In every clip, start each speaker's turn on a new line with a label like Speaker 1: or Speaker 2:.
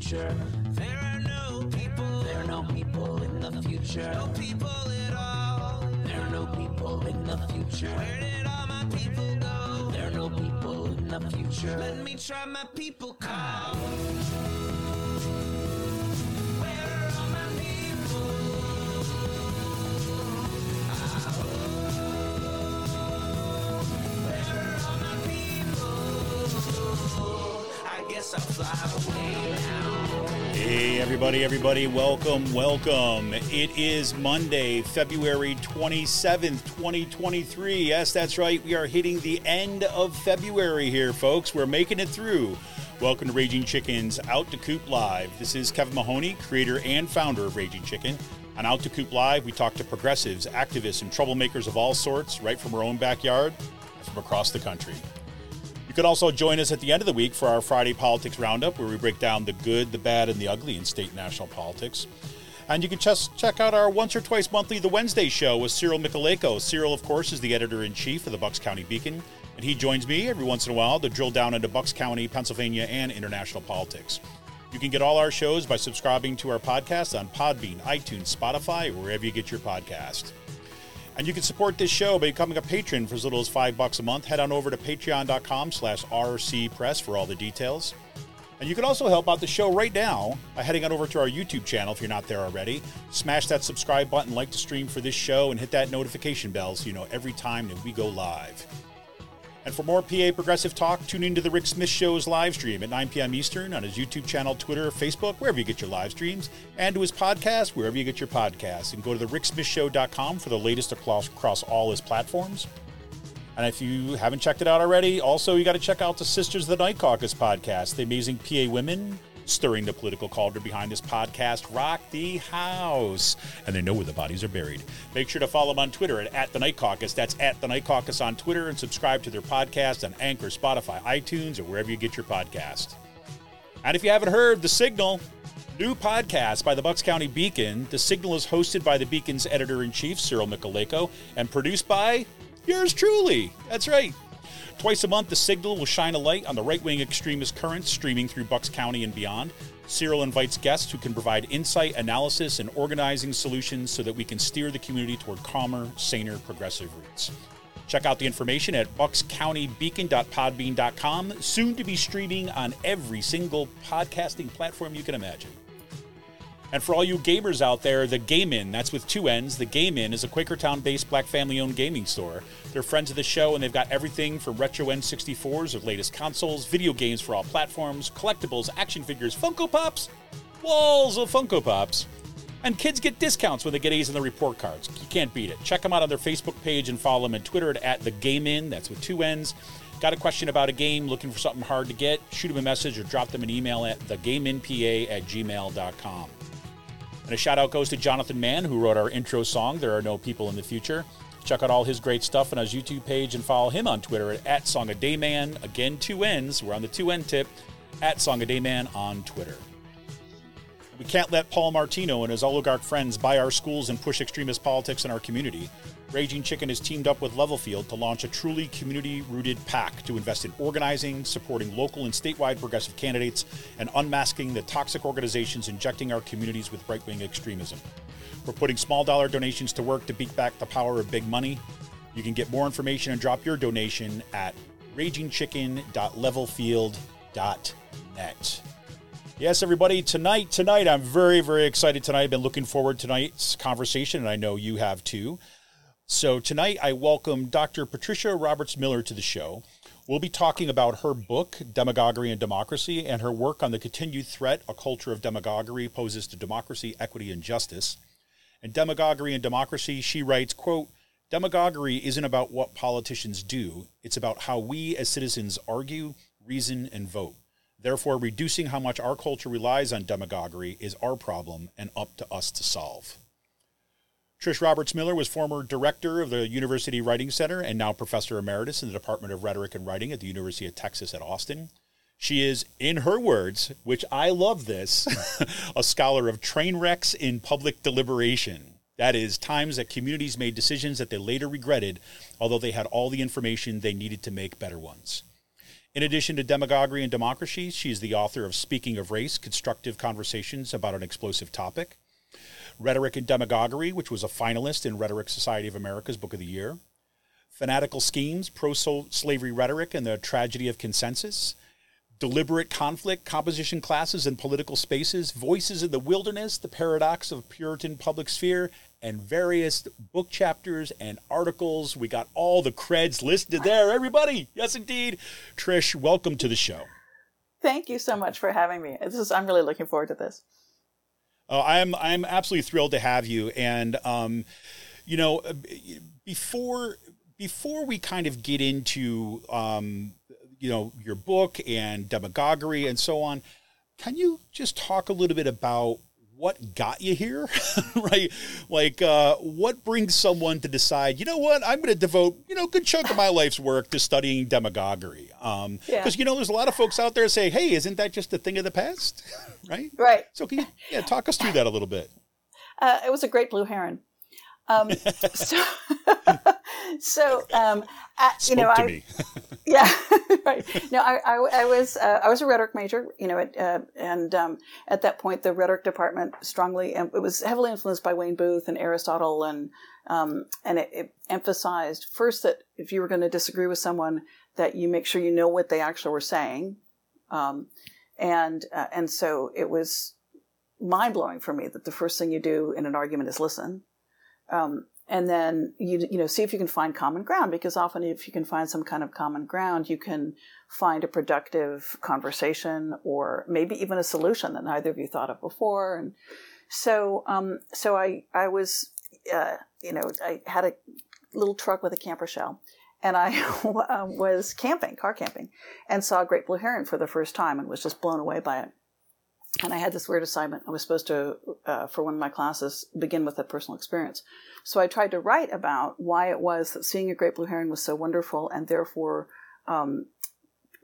Speaker 1: future. There are no people. There are no people in the future. No people at all. There are no people in the future. Where did all my people go? There are no people in the future. Let me try my people call. Where are all my people? I guess I'll fly away
Speaker 2: everybody, everybody, welcome, welcome. It is Monday, February 27th, 2023. Yes, that's right. We are hitting the end of February here, folks. We're making it through. Welcome to Raging Chicken's Out to Coop Live. This is Kevin Mahoney, creator and founder of Raging Chicken. On Out to Coop Live, we talk to progressives, activists, and troublemakers of all sorts, right from our own backyard from across the country. Can also join us at the end of the week for our Friday Politics Roundup, where we break down the good, the bad, and the ugly in state and national politics. And you can just check out our once or twice monthly The Wednesday Show with Cyril Mychalejko. Cyril, of course, is the editor in chief of the Bucks County Beacon, and he joins me every once in a while to drill down into Bucks County, Pennsylvania, and international politics. You can get all our shows by subscribing to our podcast on Podbean, iTunes, Spotify, wherever you get your podcast. And you can support this show by becoming a patron for as little as five bucks a month. Head on over to patreon.com slash rcpress for all the details. And you can also help out the show right now by heading on over to our YouTube channel if you're not there already. Smash that subscribe button, like the stream for this show, and hit that notification bell so you know every time that we go live. And for more PA Progressive Talk, tune into the Rick Smith Show's live stream at 9 p.m. Eastern on his YouTube channel, Twitter, Facebook, wherever you get your live streams, and to his podcast, wherever you get your podcasts. And go to the ricksmithshow.com for the latest across, across all his platforms. And if you haven't checked it out already, also you got to check out the Sisters of the Night Caucus podcast, the amazing PA women stirring the political cauldron behind this podcast, Rock the House. And they know where the bodies are buried. Make sure to follow them on Twitter at, at the Night Caucus. That's at the Night Caucus on Twitter and subscribe to their podcast on Anchor, Spotify, iTunes, or wherever you get your podcast. And if you haven't heard, The Signal, new podcast by the Bucks County Beacon. The Signal is hosted by the Beacon's editor in chief, Cyril Mychalejko, and produced by yours truly. That's right. Twice a month, The Signal will shine a light on the right wing extremist currents streaming through Bucks County and beyond. Cyril invites guests who can provide insight, analysis, and organizing solutions so that we can steer the community toward calmer, saner, progressive roots. Check out the information at buckscountybeacon.podbean.com, soon to be streaming on every single podcasting platform you can imagine. And for all you gamers out there, the Game Inn, that's with two N's, the Game Inn is a Quakertown based black family owned gaming store. They're friends of the show and they've got everything from retro N64s of latest consoles, video games for all platforms, collectibles, action figures, Funko Pops, walls of Funko Pops. And kids get discounts when they get A's in the report cards. You can't beat it. Check them out on their Facebook page and follow them on Twitter at, the Game Inn, that's with two N's. Got a question about a game, looking for something hard to get, shoot them a message or drop them an email at thegameinpa at gmail.com. And a shout out goes to Jonathan Mann, who wrote our intro song, There Are No People in the Future. Check out all his great stuff on his YouTube page and follow him on Twitter at, SongADayMann. Again, two N's. We're on the two N tip at SongADayMann on Twitter. We can't let Paul Martino and his oligarch friends buy our schools and push extremist politics in our community. Raging Chicken has teamed up with Levelfield to launch a truly community rooted pack to invest in organizing, supporting local and statewide progressive candidates, and unmasking the toxic organizations injecting our communities with right wing extremism. We're putting small dollar donations to work to beat back the power of big money. You can get more information and drop your donation at ragingchicken.levelfield.net. Yes, everybody, tonight, tonight, I'm very, very excited tonight. I've been looking forward to tonight's conversation, and I know you have too. So tonight, I welcome Dr. Patricia Roberts Miller to the show. We'll be talking about her book, Demagoguery and Democracy, and her work on the continued threat a culture of demagoguery poses to democracy, equity, and justice. In Demagoguery and Democracy, she writes, quote, Demagoguery isn't about what politicians do, it's about how we as citizens argue, reason, and vote. Therefore, reducing how much our culture relies on demagoguery is our problem and up to us to solve. Trish Roberts Miller was former director of the University Writing Center and now professor emeritus in the Department of Rhetoric and Writing at the University of Texas at Austin. She is, in her words, which I love this, a scholar of train wrecks in public deliberation. That is, times that communities made decisions that they later regretted, although they had all the information they needed to make better ones. In addition to Demagoguery and Democracy, she is the author of Speaking of Race Constructive Conversations about an Explosive Topic, Rhetoric and Demagoguery, which was a finalist in Rhetoric Society of America's Book of the Year, Fanatical Schemes, Pro Slavery Rhetoric and the Tragedy of Consensus, deliberate conflict, composition classes and political spaces, voices in the wilderness, the paradox of Puritan public sphere, and various book chapters and articles. We got all the creds listed there, everybody. Yes, indeed. Trish, welcome to the show.
Speaker 3: Thank you so much for having me. This is, I'm really looking forward to this.
Speaker 2: Oh, I'm I'm absolutely thrilled to have you. And um, you know, before before we kind of get into um, you know your book and demagoguery and so on, can you just talk a little bit about what got you here, right? Like, uh, what brings someone to decide, you know what, I'm going to devote, you know, a good chunk of my life's work to studying demagoguery? Because, um, yeah. you know, there's a lot of folks out there say, hey, isn't that just a thing of the past? right?
Speaker 3: Right.
Speaker 2: So, can you, yeah, talk us through that a little bit.
Speaker 3: Uh, it was a great blue heron. Um, so, so um, you know, I, yeah, right. No, I, I, I was uh, I was a rhetoric major, you know, at, uh, and um, at that point, the rhetoric department strongly and it was heavily influenced by Wayne Booth and Aristotle, and um, and it, it, emphasized first that if you were going to disagree with someone, that you make sure you know what they actually were saying, um, and uh, and so it was mind blowing for me that the first thing you do in an argument is listen. Um, and then you you know see if you can find common ground because often if you can find some kind of common ground you can find a productive conversation or maybe even a solution that neither of you thought of before. And so um, so I I was uh, you know I had a little truck with a camper shell and I um, was camping car camping and saw a great blue heron for the first time and was just blown away by it and I had this weird assignment. I was supposed to, uh, for one of my classes, begin with a personal experience. So I tried to write about why it was that seeing a great blue heron was so wonderful, and therefore um,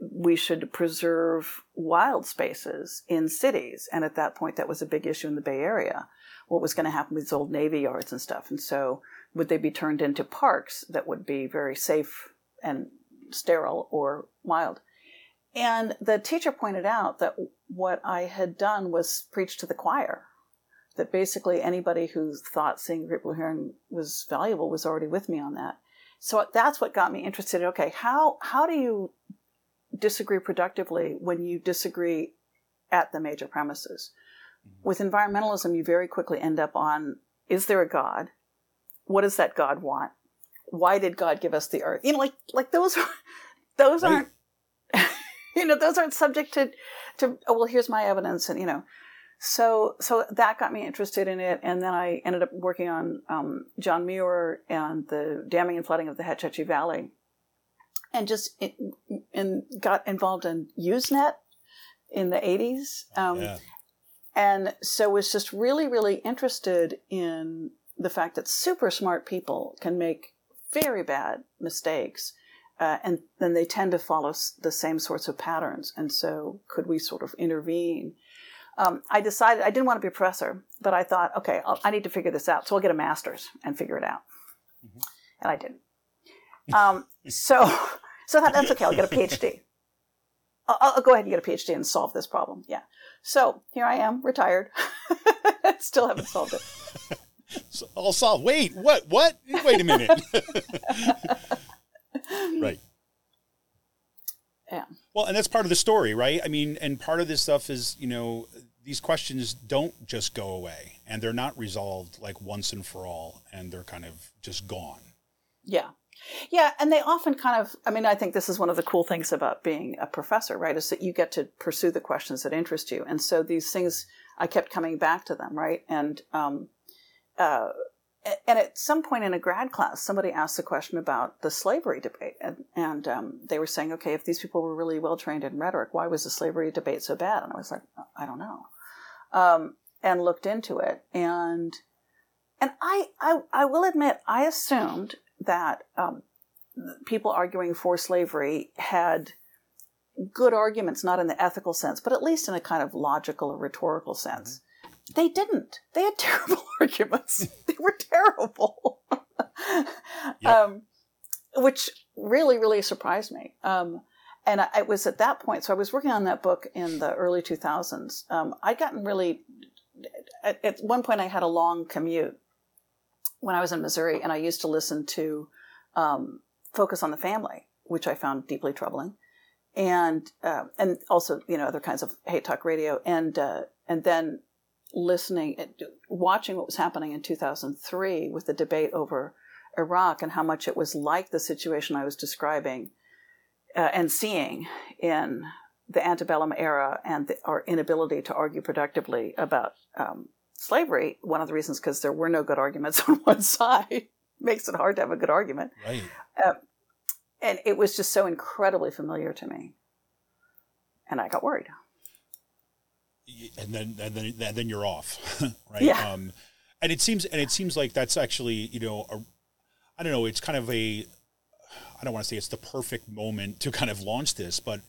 Speaker 3: we should preserve wild spaces in cities. And at that point, that was a big issue in the Bay Area. What was going to happen with these old Navy yards and stuff? And so, would they be turned into parks that would be very safe and sterile or wild? And the teacher pointed out that what I had done was preach to the choir. That basically anybody who thought seeing Great Blue Heron was valuable was already with me on that. So that's what got me interested. Okay, how how do you disagree productively when you disagree at the major premises? Mm-hmm. With environmentalism, you very quickly end up on: Is there a God? What does that God want? Why did God give us the earth? You know, like like those those aren't you know, those aren't subject to, to, oh, well, here's my evidence. And, you know, so, so that got me interested in it. And then I ended up working on, um, John Muir and the damming and flooding of the Hetch Hetchy Valley and just, it, and got involved in Usenet in the 80s. Um, yeah. And so was just really, really interested in the fact that super smart people can make very bad mistakes uh, and then they tend to follow the same sorts of patterns. And so, could we sort of intervene? Um, I decided I didn't want to be a professor, but I thought, okay, I'll, i need to figure this out. So I'll get a master's and figure it out. Mm-hmm. And I didn't. Um, so, so that, that's okay. I'll get a PhD. I'll, I'll, go ahead and get a PhD and solve this problem. Yeah. So here I am, retired. Still haven't solved it.
Speaker 2: So I'll solve. Wait, what? What? Wait a minute. right.
Speaker 3: Yeah.
Speaker 2: Well, and that's part of the story, right? I mean, and part of this stuff is, you know, these questions don't just go away and they're not resolved like once and for all and they're kind of just gone.
Speaker 3: Yeah. Yeah, and they often kind of I mean, I think this is one of the cool things about being a professor, right? Is that you get to pursue the questions that interest you. And so these things I kept coming back to them, right? And um uh and at some point in a grad class, somebody asked a question about the slavery debate, and, and um, they were saying, "Okay, if these people were really well trained in rhetoric, why was the slavery debate so bad?" And I was like, "I don't know," um, and looked into it, and and I, I I will admit, I assumed that um, people arguing for slavery had good arguments, not in the ethical sense, but at least in a kind of logical or rhetorical sense. They didn't. They had terrible arguments. they were terrible. yep. um, which really, really surprised me. Um, and I, it was at that point, so I was working on that book in the early 2000s. Um, I'd gotten really, at, at, one point, I had a long commute when I was in Missouri, and I used to listen to um, Focus on the Family, which I found deeply troubling, and uh, and also you know other kinds of hate talk radio, and uh, and then listening, watching what was happening in 2003 with the debate over Iraq and how much it was like the situation I was describing uh, and seeing in the antebellum era and the, our inability to argue productively about um, slavery. One of the reasons because there were no good arguments on one side makes it hard to have a good argument.
Speaker 2: Right.
Speaker 3: Uh, and it was just so incredibly familiar to me, and I got worried.
Speaker 2: And then, and then, and then you're off, right?
Speaker 3: Yeah.
Speaker 2: Um, and it seems, and it seems like that's actually, you know, a, I don't know. It's kind of a I don't want to say it's the perfect moment to kind of launch this, but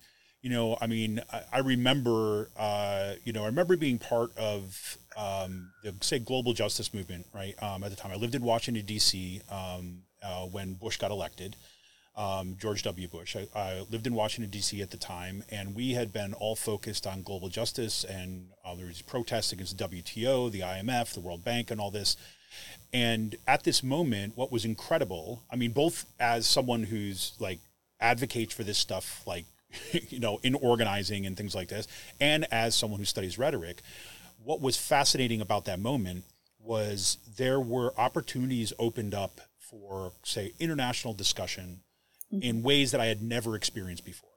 Speaker 2: you know, I mean, I, I remember, uh, you know, I remember being part of um, the say global justice movement, right? Um, at the time, I lived in Washington D.C. Um, uh, when Bush got elected, um, George W. Bush. I, I, lived in Washington D.C. at the time, and we had been all focused on global justice, and uh, there was protests against the WTO, the IMF, the World Bank, and all this. And at this moment, what was incredible, I mean, both as someone who's like advocates for this stuff, like, you know, in organizing and things like this, and as someone who studies rhetoric, what was fascinating about that moment was there were opportunities opened up for, say, international discussion mm-hmm. in ways that I had never experienced before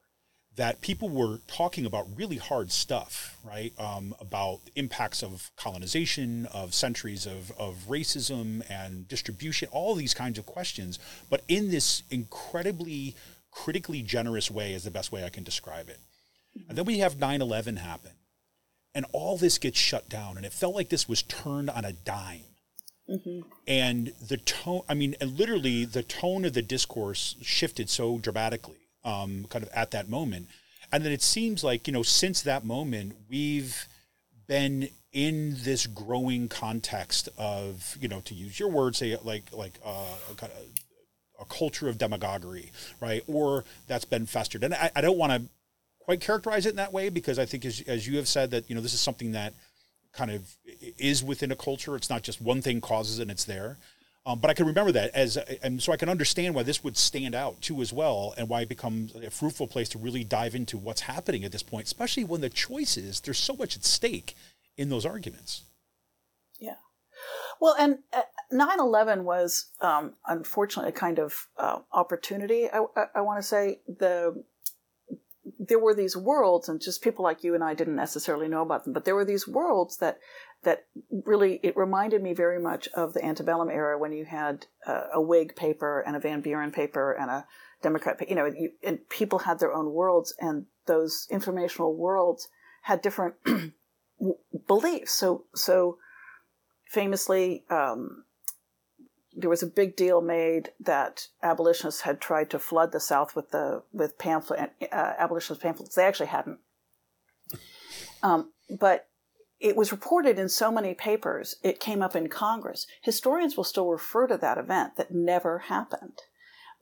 Speaker 2: that people were talking about really hard stuff, right? Um, about impacts of colonization, of centuries of, of racism and distribution, all these kinds of questions, but in this incredibly critically generous way is the best way I can describe it. And then we have 9 11 happen, and all this gets shut down, and it felt like this was turned on a dime. Mm-hmm. And the tone, I mean, literally, the tone of the discourse shifted so dramatically um, kind of at that moment. And then it seems like, you know, since that moment, we've been in this growing context of, you know, to use your words, say like, like uh, a, kind of a culture of demagoguery, right? Or that's been festered. And I, I don't want to quite characterize it in that way because I think, as, as you have said, that, you know, this is something that kind of is within a culture. It's not just one thing causes it and it's there. Um, but I can remember that as, and so I can understand why this would stand out too as well, and why it becomes a fruitful place to really dive into what's happening at this point, especially when the choices there's so much at stake in those arguments.
Speaker 3: Yeah, well, and uh, 9/11 was um, unfortunately a kind of uh, opportunity. I, I, I want to say the there were these worlds, and just people like you and I didn't necessarily know about them, but there were these worlds that that really it reminded me very much of the antebellum era when you had uh, a Whig paper and a Van Buren paper and a Democrat, you know, you, and people had their own worlds, and those informational worlds had different beliefs. So, so famously, um, there was a big deal made that abolitionists had tried to flood the South with the with pamphlet uh, abolitionist pamphlets. They actually hadn't, um, but it was reported in so many papers, it came up in Congress. Historians will still refer to that event that never happened.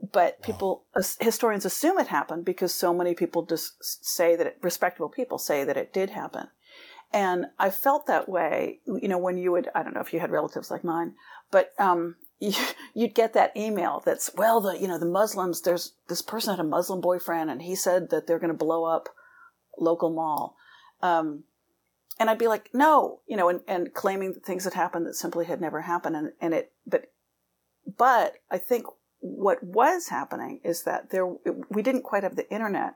Speaker 3: But wow. people, historians assume it happened because so many people just say that it, respectable people say that it did happen. And I felt that way, you know, when you would, I don't know if you had relatives like mine, but, um, you, would get that email that's, well, the, you know, the Muslims, there's, this person had a Muslim boyfriend and he said that they're going to blow up local mall. Um, and I'd be like, no, you know, and, and claiming that things had happened that simply had never happened. And, and it, but, but I think what was happening is that there, we didn't quite have the internet,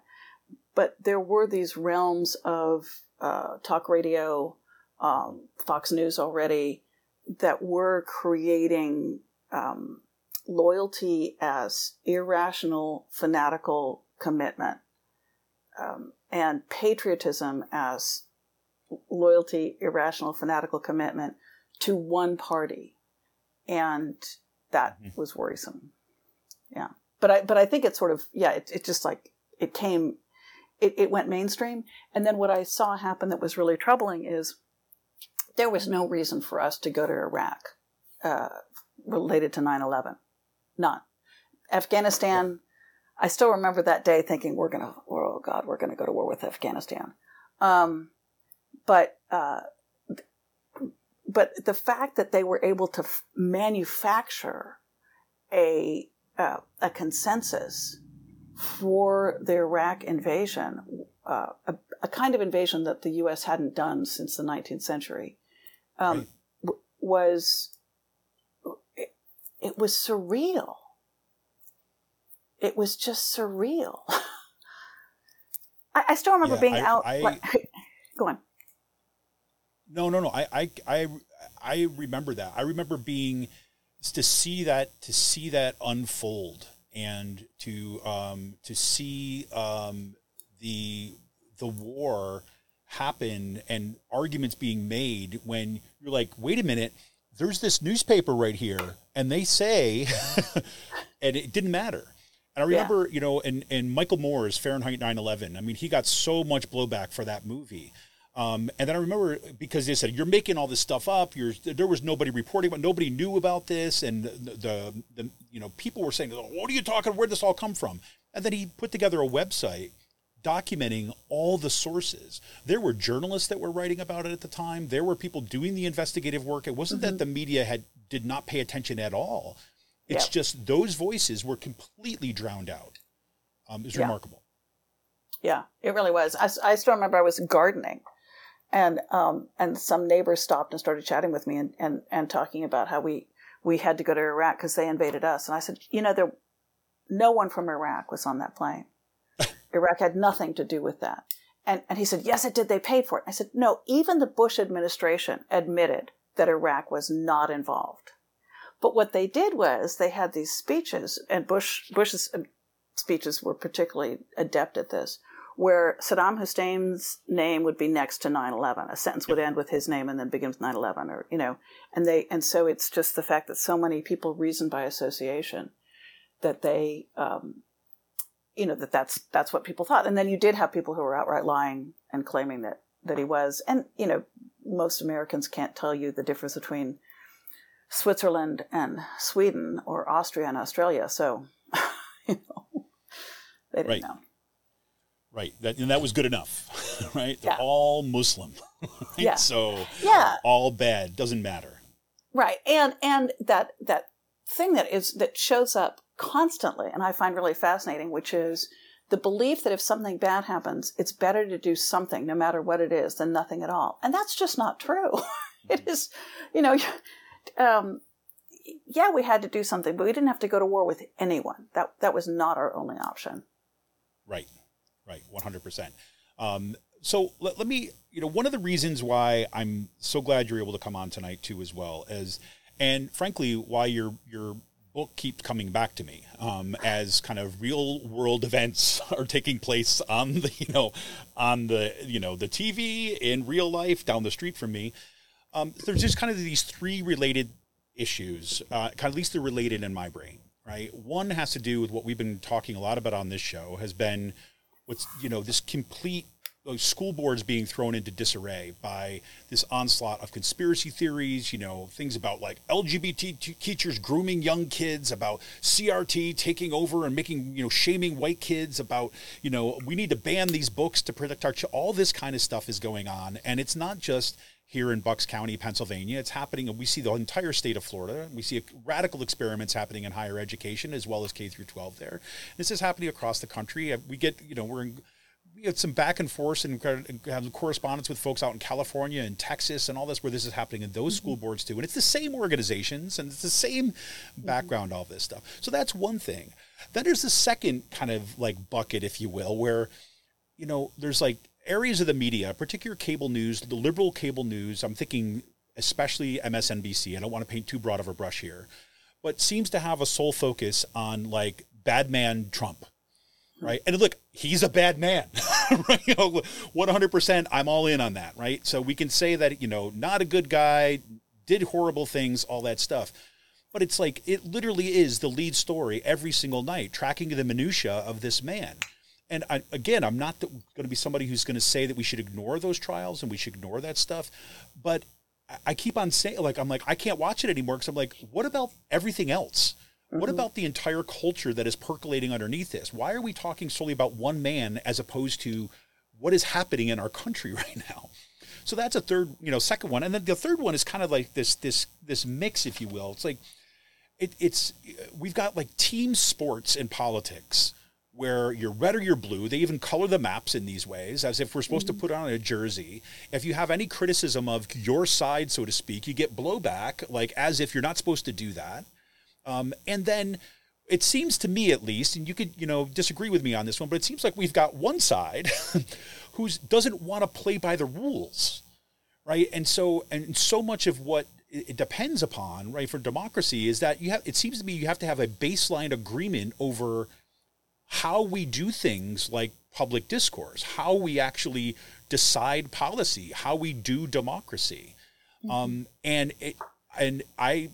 Speaker 3: but there were these realms of uh, talk radio, um, Fox News already that were creating um, loyalty as irrational, fanatical commitment, um, and patriotism as loyalty, irrational, fanatical commitment to one party. And that mm-hmm. was worrisome. Yeah. But I, but I think it's sort of, yeah, it, it just like, it came, it, it went mainstream. And then what I saw happen that was really troubling is there was no reason for us to go to Iraq uh, related to 9/11. None. Afghanistan. I still remember that day thinking we're gonna, oh God, we're gonna go to war with Afghanistan. Um, but uh, but the fact that they were able to f- manufacture a uh, a consensus for the Iraq invasion, uh, a, a, kind of invasion that the U.S. hadn't done since the 19th century, um, right. w- was it, it was surreal. It was just surreal. I, I, still remember yeah, being I, out. I, like, go on.
Speaker 2: No, no, no. I, I, I, I remember that. I remember being to see that to see that unfold and to um, to see um, the the war happen and arguments being made when you're like, wait a minute, there's this newspaper right here, and they say, and it didn't matter. And I remember, yeah. you know, and and Michael Moore's Fahrenheit 9/11. I mean, he got so much blowback for that movie. Um, and then I remember because they said you're making all this stuff up. You're, there was nobody reporting, but nobody knew about this, and the, the, the you know people were saying, "What are you talking? Where did this all come from?" And then he put together a website documenting all the sources. There were journalists that were writing about it at the time. There were people doing the investigative work. It wasn't mm-hmm. that the media had did not pay attention at all. It's yeah. just those voices were completely drowned out. Um, it's yeah. remarkable.
Speaker 3: Yeah, it really was. I, I still remember I was gardening and um, and some neighbors stopped and started chatting with me and, and, and talking about how we we had to go to Iraq because they invaded us. And I said, you know, there no one from Iraq was on that plane. Iraq had nothing to do with that. And and he said, yes, it did. They paid for it. I said, no. Even the Bush administration admitted that Iraq was not involved. But what they did was they had these speeches, and Bush Bush's speeches were particularly adept at this, where Saddam Hussein's name would be next to 9/11. A sentence would end with his name and then begin with 9/11, or you know, and they and so it's just the fact that so many people reason by association that they, um, you know, that that's that's what people thought. And then you did have people who were outright lying and claiming that that he was. And you know, most Americans can't tell you the difference between Switzerland and Sweden or Austria and Australia. So, you know, they didn't right. know.
Speaker 2: Right. That, and that was good enough, right? They're
Speaker 3: yeah.
Speaker 2: all Muslim. Right?
Speaker 3: Yeah.
Speaker 2: So
Speaker 3: yeah.
Speaker 2: all bad. Doesn't matter.
Speaker 3: Right. And and that that thing that is that shows up constantly and I find really fascinating, which is the belief that if something bad happens, it's better to do something, no matter what it is, than nothing at all. And that's just not true. it mm-hmm. you know, um, yeah, we had to do something, but we didn't have to go to war with anyone. That that was not our only option.
Speaker 2: Right. Right, 100%. Um, so let, let, me, you know, one of the reasons why I'm so glad you're able to come on tonight too, as well as, and frankly, why your your book keeps coming back to me um, as kind of real world events are taking place on the, you know, on the, you know, the TV in real life down the street from me. Um, there's just kind of these three related issues, uh, kind of at least they're related in my brain, right? One has to do with what we've been talking a lot about on this show has been what's you know this complete school boards being thrown into disarray by this onslaught of conspiracy theories, you know, things about like LGBT teachers grooming young kids, about CRT taking over and making, you know, shaming white kids, about, you know, we need to ban these books to protect our, all this kind of stuff is going on. And it's not just here in Bucks County, Pennsylvania. It's happening, and we see the entire state of Florida. We see radical experiments happening in higher education as well as K through 12 there. This is happening across the country. We get, you know, we're in, we have some back and forth and have correspondence with folks out in California and Texas and all this where this is happening in those mm-hmm. school boards too. And it's the same organizations and it's the same mm-hmm. background, mm-hmm. all this stuff. So that's one thing. Then there's the second kind of like bucket, if you will, where, you know, there's like areas of the media, particular cable news, the liberal cable news, I'm thinking especially MSNBC. I don't want to paint too broad of a brush here, but seems to have a sole focus on like bad man Trump. Right. And look, he's a bad man. right. You know, 100% I'm all in on that. Right. So we can say that, you know, not a good guy, did horrible things, all that stuff. But it's like, it literally is the lead story every single night, tracking the minutia of this man and I, again, I'm not going to be somebody who's going to say that we should ignore those trials and we should ignore that stuff, but I keep on saying, like, I'm like, I can't watch it anymore because I'm like, what about everything else? Mm-hmm. What about the entire culture that is percolating underneath this? Why are we talking solely about one man as opposed to what is happening in our country right now? So that's a third, you know, second one, and then the third one is kind of like this this this mix, if you will. It's like it, it's we've got like team sports in politics where you're red or you're blue. They even color the maps in these ways, as if we're supposed mm-hmm. to put on a jersey. If you have any criticism of your side, so to speak, you get blowback, like as if you're not supposed to do that. Um, and then it seems to me, at least, and you could you know disagree with me on this one, but it seems like we've got one side who doesn't want to play by the rules, right? And so and so much of what it depends upon, right, for democracy is that you have. It seems to me you have to have a baseline agreement over how we do things like public discourse, how we actually decide policy, how we do democracy. Mm-hmm. Um, and it, and I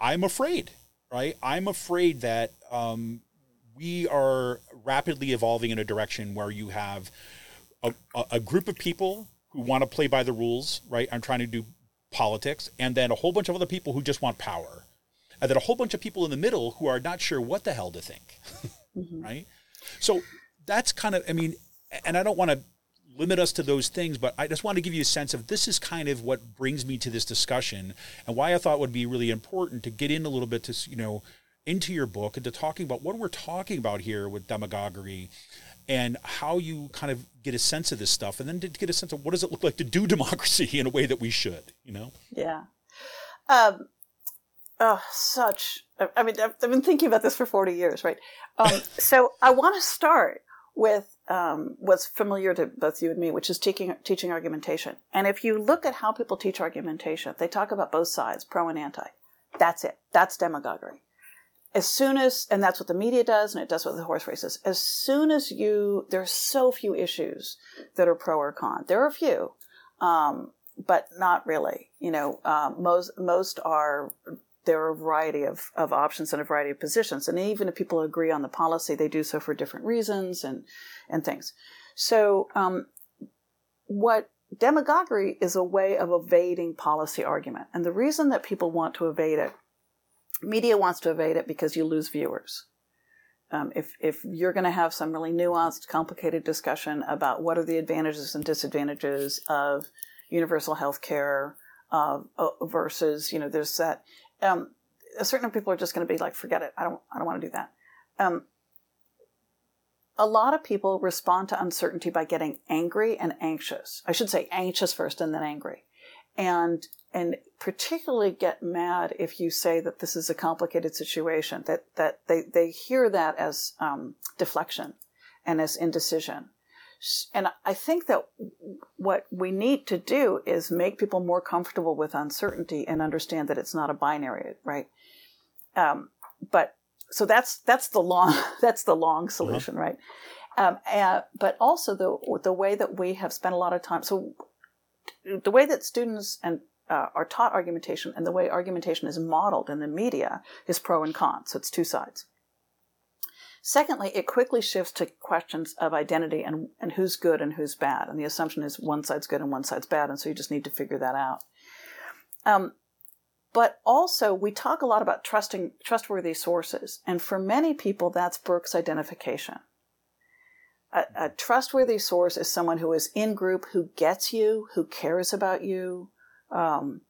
Speaker 2: I'm afraid, right? I'm afraid that um, we are rapidly evolving in a direction where you have a, a group of people who want to play by the rules, right? I'm trying to do politics, and then a whole bunch of other people who just want power, and then a whole bunch of people in the middle who are not sure what the hell to think, mm-hmm. right? So that's kind of, I mean, and I don't want to limit us to those things, but I just want to give you a sense of this is kind of what brings me to this discussion and why I thought would be really important to get in a little bit to, you know, into your book and to talking about what we're talking about here with demagoguery and how you kind of get a sense of this stuff and then to get a sense of what does it look like to do democracy in a way that we should, you know?
Speaker 3: Yeah. Um, oh, such. I mean, I've been thinking about this for 40 years, right? Um, so I want to start with um, what's familiar to both you and me, which is teaching, teaching argumentation. And if you look at how people teach argumentation, they talk about both sides, pro and anti. That's it. That's demagoguery. As soon as, and that's what the media does, and it does with the horse races. As soon as you, there are so few issues that are pro or con. There are a few, um, but not really. You know, um, most most are there are a variety of, of options and a variety of positions. And even if people agree on the policy, they do so for different reasons and, and things. So, um, what demagoguery is a way of evading policy argument. And the reason that people want to evade it, media wants to evade it because you lose viewers. Um, if, if you're going to have some really nuanced, complicated discussion about what are the advantages and disadvantages of universal health care uh, versus, you know, there's that um, a certain people are just going to be like, forget it. I don't, I don't want to do that. Um, a lot of people respond to uncertainty by getting angry and anxious. I should say anxious first and then angry. And, and particularly get mad if you say that this is a complicated situation, that, that they, they hear that as, um, deflection and as indecision. And I think that what we need to do is make people more comfortable with uncertainty and understand that it's not a binary, right? Um, but so that's that's the long that's the long uh-huh. solution, right? Um, and, but also the the way that we have spent a lot of time. So the way that students and uh, are taught argumentation and the way argumentation is modeled in the media is pro and con. So it's two sides. Secondly, it quickly shifts to questions of identity and, and who's good and who's bad. And the assumption is one side's good and one side's bad. And so you just need to figure that out. Um, but also, we talk a lot about trusting trustworthy sources. And for many people, that's Burke's identification. A, a trustworthy source is someone who is in group, who gets you, who cares about you. Um,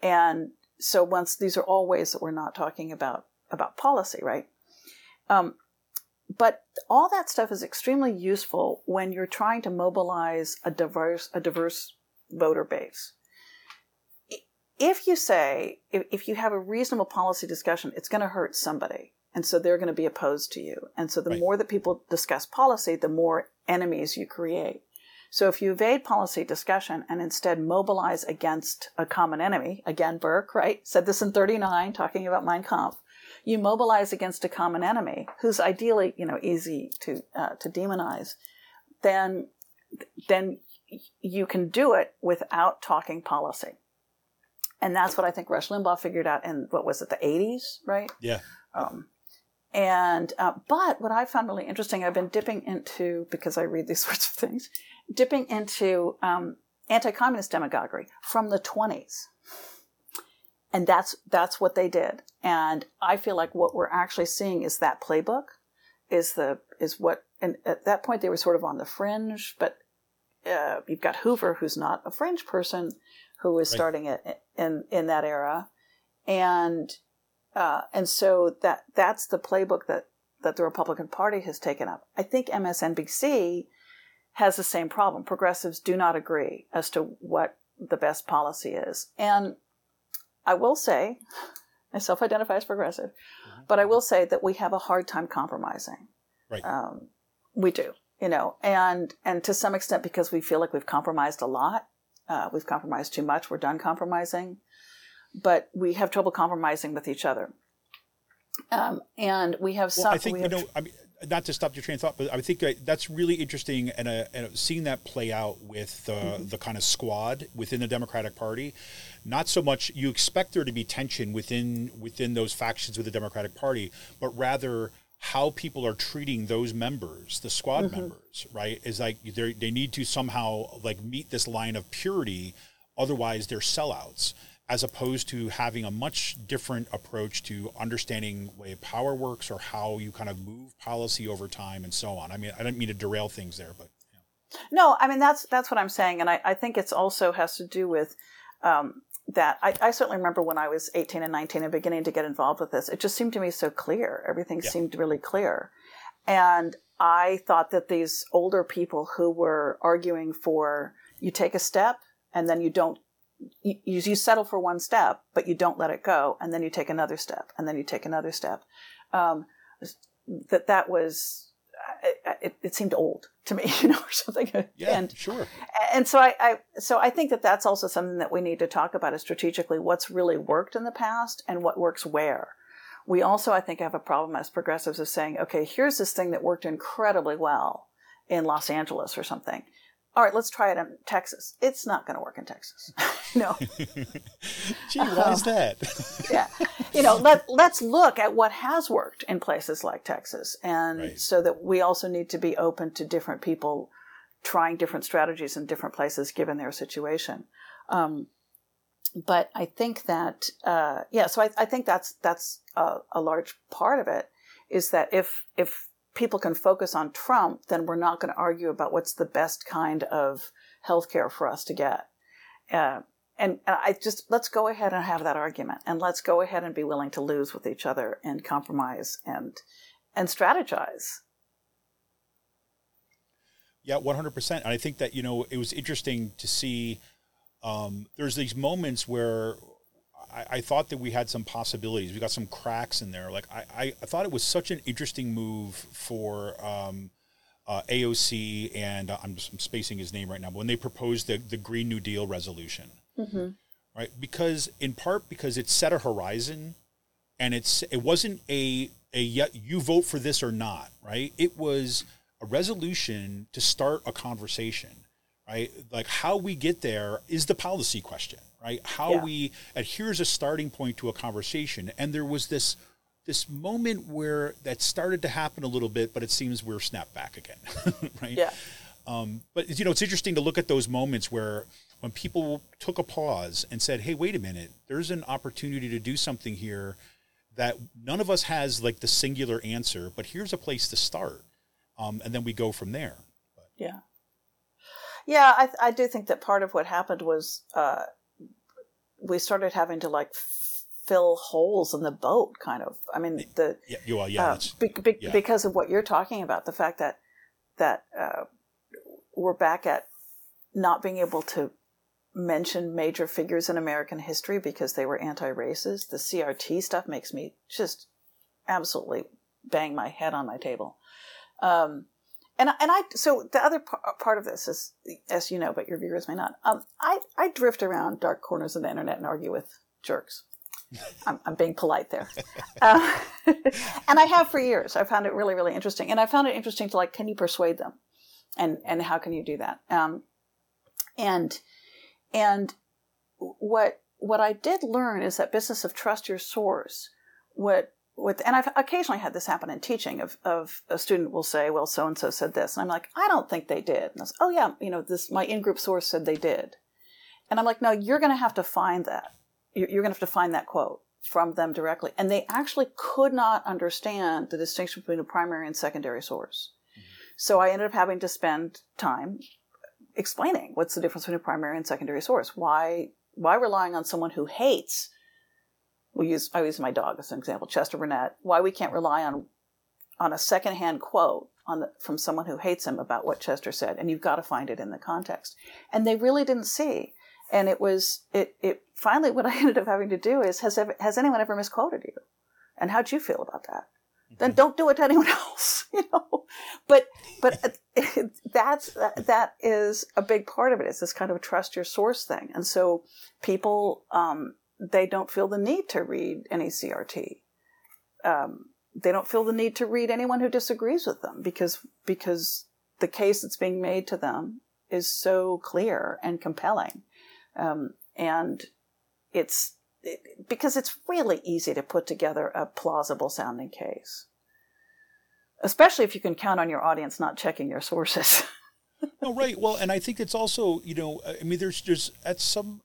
Speaker 3: and so once these are all ways that we're not talking about about policy, right? Um, but all that stuff is extremely useful when you're trying to mobilize a diverse a diverse voter base. If you say if, if you have a reasonable policy discussion it's going to hurt somebody and so they're going to be opposed to you. And so the right. more that people discuss policy the more enemies you create. So if you evade policy discussion and instead mobilize against a common enemy again burke right said this in 39 talking about mein kampf you mobilize against a common enemy who's ideally, you know, easy to uh, to demonize, then then you can do it without talking policy. And that's what I think Rush Limbaugh figured out in what was it, the 80s, right?
Speaker 2: Yeah. Um,
Speaker 3: and uh, but what I found really interesting, I've been dipping into because I read these sorts of things, dipping into um, anti-communist demagoguery from the 20s and that's that's what they did. And i feel like what we're actually seeing is that playbook is the is what and at that point they were sort of on the fringe but uh, you've got hoover who's not a fringe person who was right. starting it in in that era. And uh, and so that that's the playbook that that the republican party has taken up. I think msnbc has the same problem. Progressives do not agree as to what the best policy is. And I will say, I self identify as progressive, mm-hmm. but I will say that we have a hard time compromising.
Speaker 2: Right.
Speaker 3: Um, we do, you know, and and to some extent because we feel like we've compromised a lot, uh, we've compromised too much. We're done compromising, but we have trouble compromising with each other. Um, and we have
Speaker 2: well,
Speaker 3: some.
Speaker 2: I think you know. I mean, not to stop your train of thought, but I think that's really interesting, and, uh, and seeing that play out with uh, mm-hmm. the kind of squad within the Democratic Party. Not so much you expect there to be tension within within those factions of the Democratic Party, but rather how people are treating those members, the squad mm-hmm. members, right? Is like they need to somehow like meet this line of purity, otherwise they're sellouts as opposed to having a much different approach to understanding way power works or how you kind of move policy over time and so on. I mean, I don't mean to derail things there, but
Speaker 3: yeah. no, I mean that's that's what I'm saying, and I, I think it's also has to do with um, that. I, I, certainly remember when I was 18 and 19 and beginning to get involved with this. It just seemed to me so clear. Everything yeah. seemed really clear, and I thought that these older people who were arguing for you take a step and then you don't you, you settle for one step, but you don't let it go, and then you take another step, and then you take another step. Um, that that was it, it, seemed old to me, you know, or something.
Speaker 2: Yeah,
Speaker 3: and,
Speaker 2: sure.
Speaker 3: And so I, I, so I think that that's also something that we need to talk about is strategically what's really worked in the past and what works where. We also, I think, have a problem as progressives of saying, okay, here's this thing that worked incredibly well in Los Angeles or something all right, let's try it in Texas. It's not going to work in Texas. no.
Speaker 2: Gee, why is that?
Speaker 3: yeah. You know, let, let's look at what has worked in places like Texas. And right. so that we also need to be open to different people trying different strategies in different places given their situation. Um, but I think that, uh, yeah, so I, I, think that's, that's a, a large part of it is that if, if people can focus on Trump, then we're not going to argue about what's the best kind of healthcare for us to get. Uh, and, and I just let's go ahead and have that argument, and let's go ahead and be willing to lose with each other and compromise and and strategize.
Speaker 2: Yeah, one hundred percent. And I think that you know it was interesting to see. Um, there's these moments where I, I, thought that we had some possibilities. We got some cracks in there. Like I, I, I thought it was such an interesting move for um, uh, AOC and uh, I'm, I'm, spacing his name right now. But when they proposed the, the Green New Deal resolution, mm-hmm. right? Because in part because it set a horizon, and it's it wasn't a a yet you vote for this or not, right? It was a resolution to start a conversation, right? Like how we get there is the policy question right? How yeah. we here's a starting point to a conversation. And there was this this moment where that started to happen a little bit, but it seems we're snapped back again, right?
Speaker 3: Yeah.
Speaker 2: Um, but you know, it's interesting to look at those moments where when people took a pause and said, "Hey, wait a minute, there's an opportunity to do something here." that none of us has like the singular answer, but here's a place to start. Um, and then we go from there.
Speaker 3: But. Yeah. Yeah, I, I do think that part of what happened was uh, we started having to like fill holes in the boat kind of. I mean the
Speaker 2: yeah, you are, yeah, uh,
Speaker 3: be, be, yeah, because of what you're talking about the fact that that uh, we're back at not being able to mention major figures in american history because they were anti-racist. The crt stuff makes me just absolutely bang my head on my table. Um, and and I so the other part of this is, as you know, but your viewers may not. Um, I I drift around dark corners of the internet and argue with jerks. I'm, I'm being polite there, uh, and I have for years. I found it really really interesting, and I found it interesting to like, can you persuade them, and and how can you do that? Um, and and what what I did learn is that business of trust your source. What with, and I've occasionally had this happen in teaching of, of a student will say, well, so and so said this. And I'm like, I don't think they did. And I was, oh, yeah, you know, this, my in group source said they did. And I'm like, no, you're going to have to find that. You're going to have to find that quote from them directly. And they actually could not understand the distinction between a primary and secondary source. Mm-hmm. So I ended up having to spend time explaining what's the difference between a primary and secondary source. Why, why relying on someone who hates we use I use my dog as an example, Chester Burnett. Why we can't rely on on a secondhand quote on the, from someone who hates him about what Chester said, and you've got to find it in the context. And they really didn't see. And it was it it finally what I ended up having to do is has ever, has anyone ever misquoted you, and how'd you feel about that? Mm-hmm. Then don't do it to anyone else, you know. But but that's that is a big part of it. It's this kind of trust your source thing, and so people um, they don't feel the need to read any CRT. Um, they don't feel the need to read anyone who disagrees with them because because the case that's being made to them is so clear and compelling, um, and it's it, because it's really easy to put together a plausible sounding case, especially if you can count on your audience not checking your sources.
Speaker 2: no, right. Well, and I think it's also you know I mean there's there's at some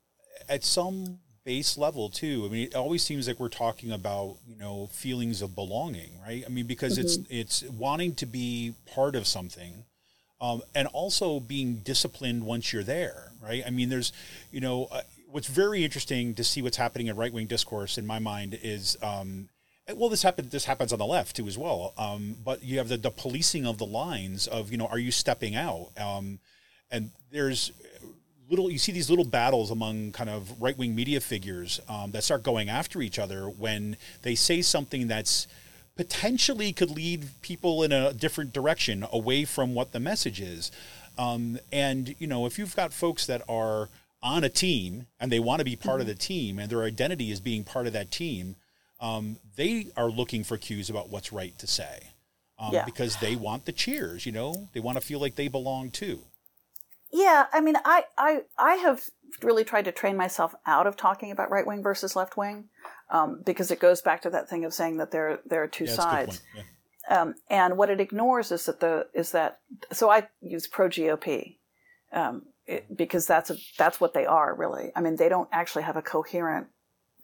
Speaker 2: at some base level too. I mean, it always seems like we're talking about you know feelings of belonging, right? I mean, because mm-hmm. it's it's wanting to be part of something, um, and also being disciplined once you're there, right? I mean, there's you know uh, what's very interesting to see what's happening in right wing discourse in my mind is. Um, well, this happens. This happens on the left too, as well. Um, but you have the, the policing of the lines of, you know, are you stepping out? Um, and there's little you see these little battles among kind of right wing media figures um, that start going after each other when they say something that's potentially could lead people in a different direction away from what the message is. Um, and you know, if you've got folks that are on a team and they want to be part mm-hmm. of the team and their identity is being part of that team, um, they are looking for cues about what's right to say. Um, yeah. Because they want the cheers, you know, they want to feel like they belong too.
Speaker 3: Yeah, I mean, I, I, I have really tried to train myself out of talking about right wing versus left wing, um, because it goes back to that thing of saying that there there are two yeah, sides. Yeah. Um, and what it ignores is that the is that so I use pro GOP um, because that's a, that's what they are really. I mean, they don't actually have a coherent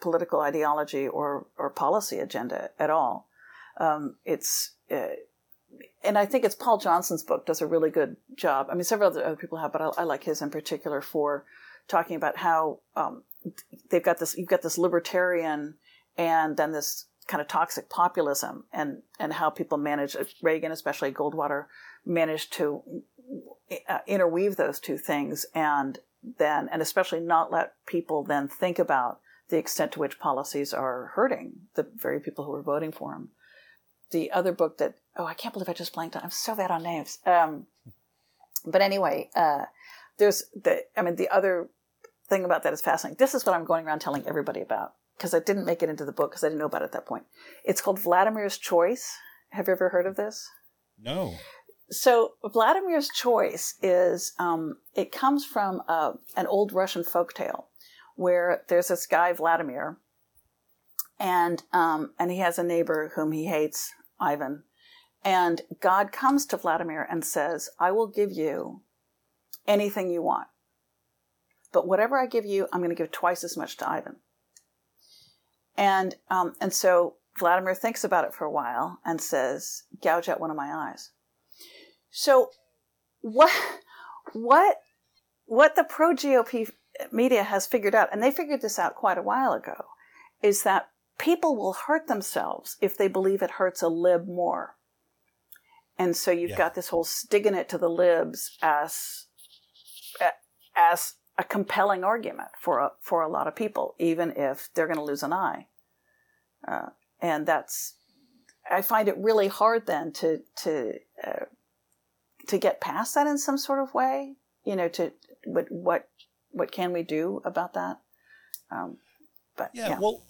Speaker 3: political ideology or or policy agenda at all. Um, it's uh, and I think it's Paul Johnson's book does a really good job. I mean, several other, other people have, but I, I, like his in particular for talking about how um, they've got this. You've got this libertarian, and then this kind of toxic populism, and and how people manage Reagan, especially Goldwater, managed to uh, interweave those two things, and then and especially not let people then think about the extent to which policies are hurting the very people who are voting for him the other book that oh I can't believe I just blanked on. I'm so bad on names. Um, but anyway, uh, there's the I mean the other thing about that is fascinating. This is what I'm going around telling everybody about because I didn't make it into the book because I didn't know about it at that point. It's called Vladimir's Choice. Have you ever heard of this?
Speaker 2: No.
Speaker 3: So Vladimir's Choice is um, it comes from uh, an old Russian folk tale where there's this guy Vladimir and um, and he has a neighbor whom he hates, Ivan. And God comes to Vladimir and says, "I will give you anything you want, but whatever I give you, I'm going to give twice as much to Ivan." And um, and so Vladimir thinks about it for a while and says, "Gouge out one of my eyes." So, what what what the pro GOP media has figured out, and they figured this out quite a while ago, is that people will hurt themselves if they believe it hurts a lib more. And so you've yeah. got this whole sticking it to the libs as as a compelling argument for a, for a lot of people, even if they're going to lose an eye. Uh, and that's I find it really hard then to to uh, to get past that in some sort of way. You know, to but what what can we do about that? Um,
Speaker 2: but yeah, yeah, well,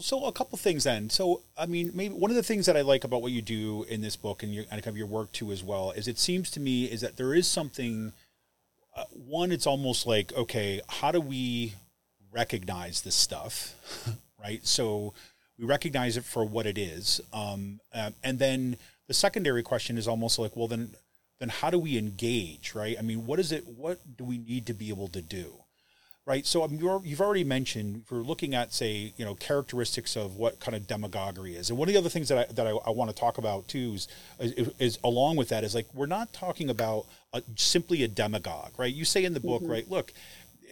Speaker 2: so a couple things then. So I mean, maybe one of the things that I like about what you do in this book and your and kind of your work too as well is it seems to me is that there is something. Uh, one, it's almost like okay, how do we recognize this stuff, right? So we recognize it for what it is, um, uh, and then the secondary question is almost like, well, then then how do we engage, right? I mean, what is it? What do we need to be able to do? Right? So um, you have already mentioned we're looking at, say, you know, characteristics of what kind of demagoguery is, and one of the other things that I that I, I want to talk about too is, is, is along with that is like we're not talking about a, simply a demagogue, right? You say in the book, mm-hmm. right? Look,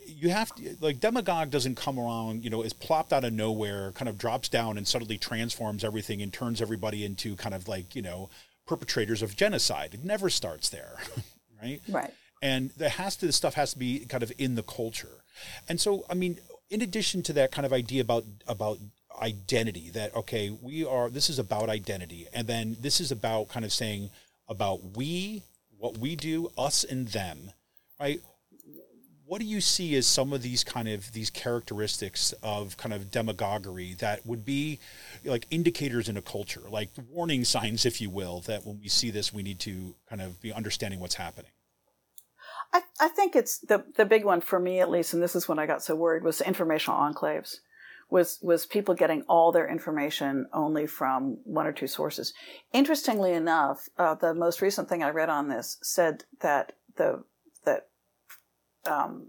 Speaker 2: you have to like demagogue doesn't come around, you know, is plopped out of nowhere, kind of drops down and suddenly transforms everything and turns everybody into kind of like you know perpetrators of genocide. It never starts there, right?
Speaker 3: Right.
Speaker 2: And the has to this stuff has to be kind of in the culture and so, I mean, in addition to that kind of idea about about identity, that okay, we are this is about identity, and then this is about kind of saying about we, what we do, us and them, right? What do you see as some of these kind of these characteristics of kind of demagoguery that would be like indicators in a culture, like warning signs, if you will, that when we see this, we need to kind of be understanding what's happening?
Speaker 3: I, I think it's the the big one for me at least, and this is when I got so worried was informational enclaves, was was people getting all their information only from one or two sources. Interestingly enough, uh, the most recent thing I read on this said that the that um,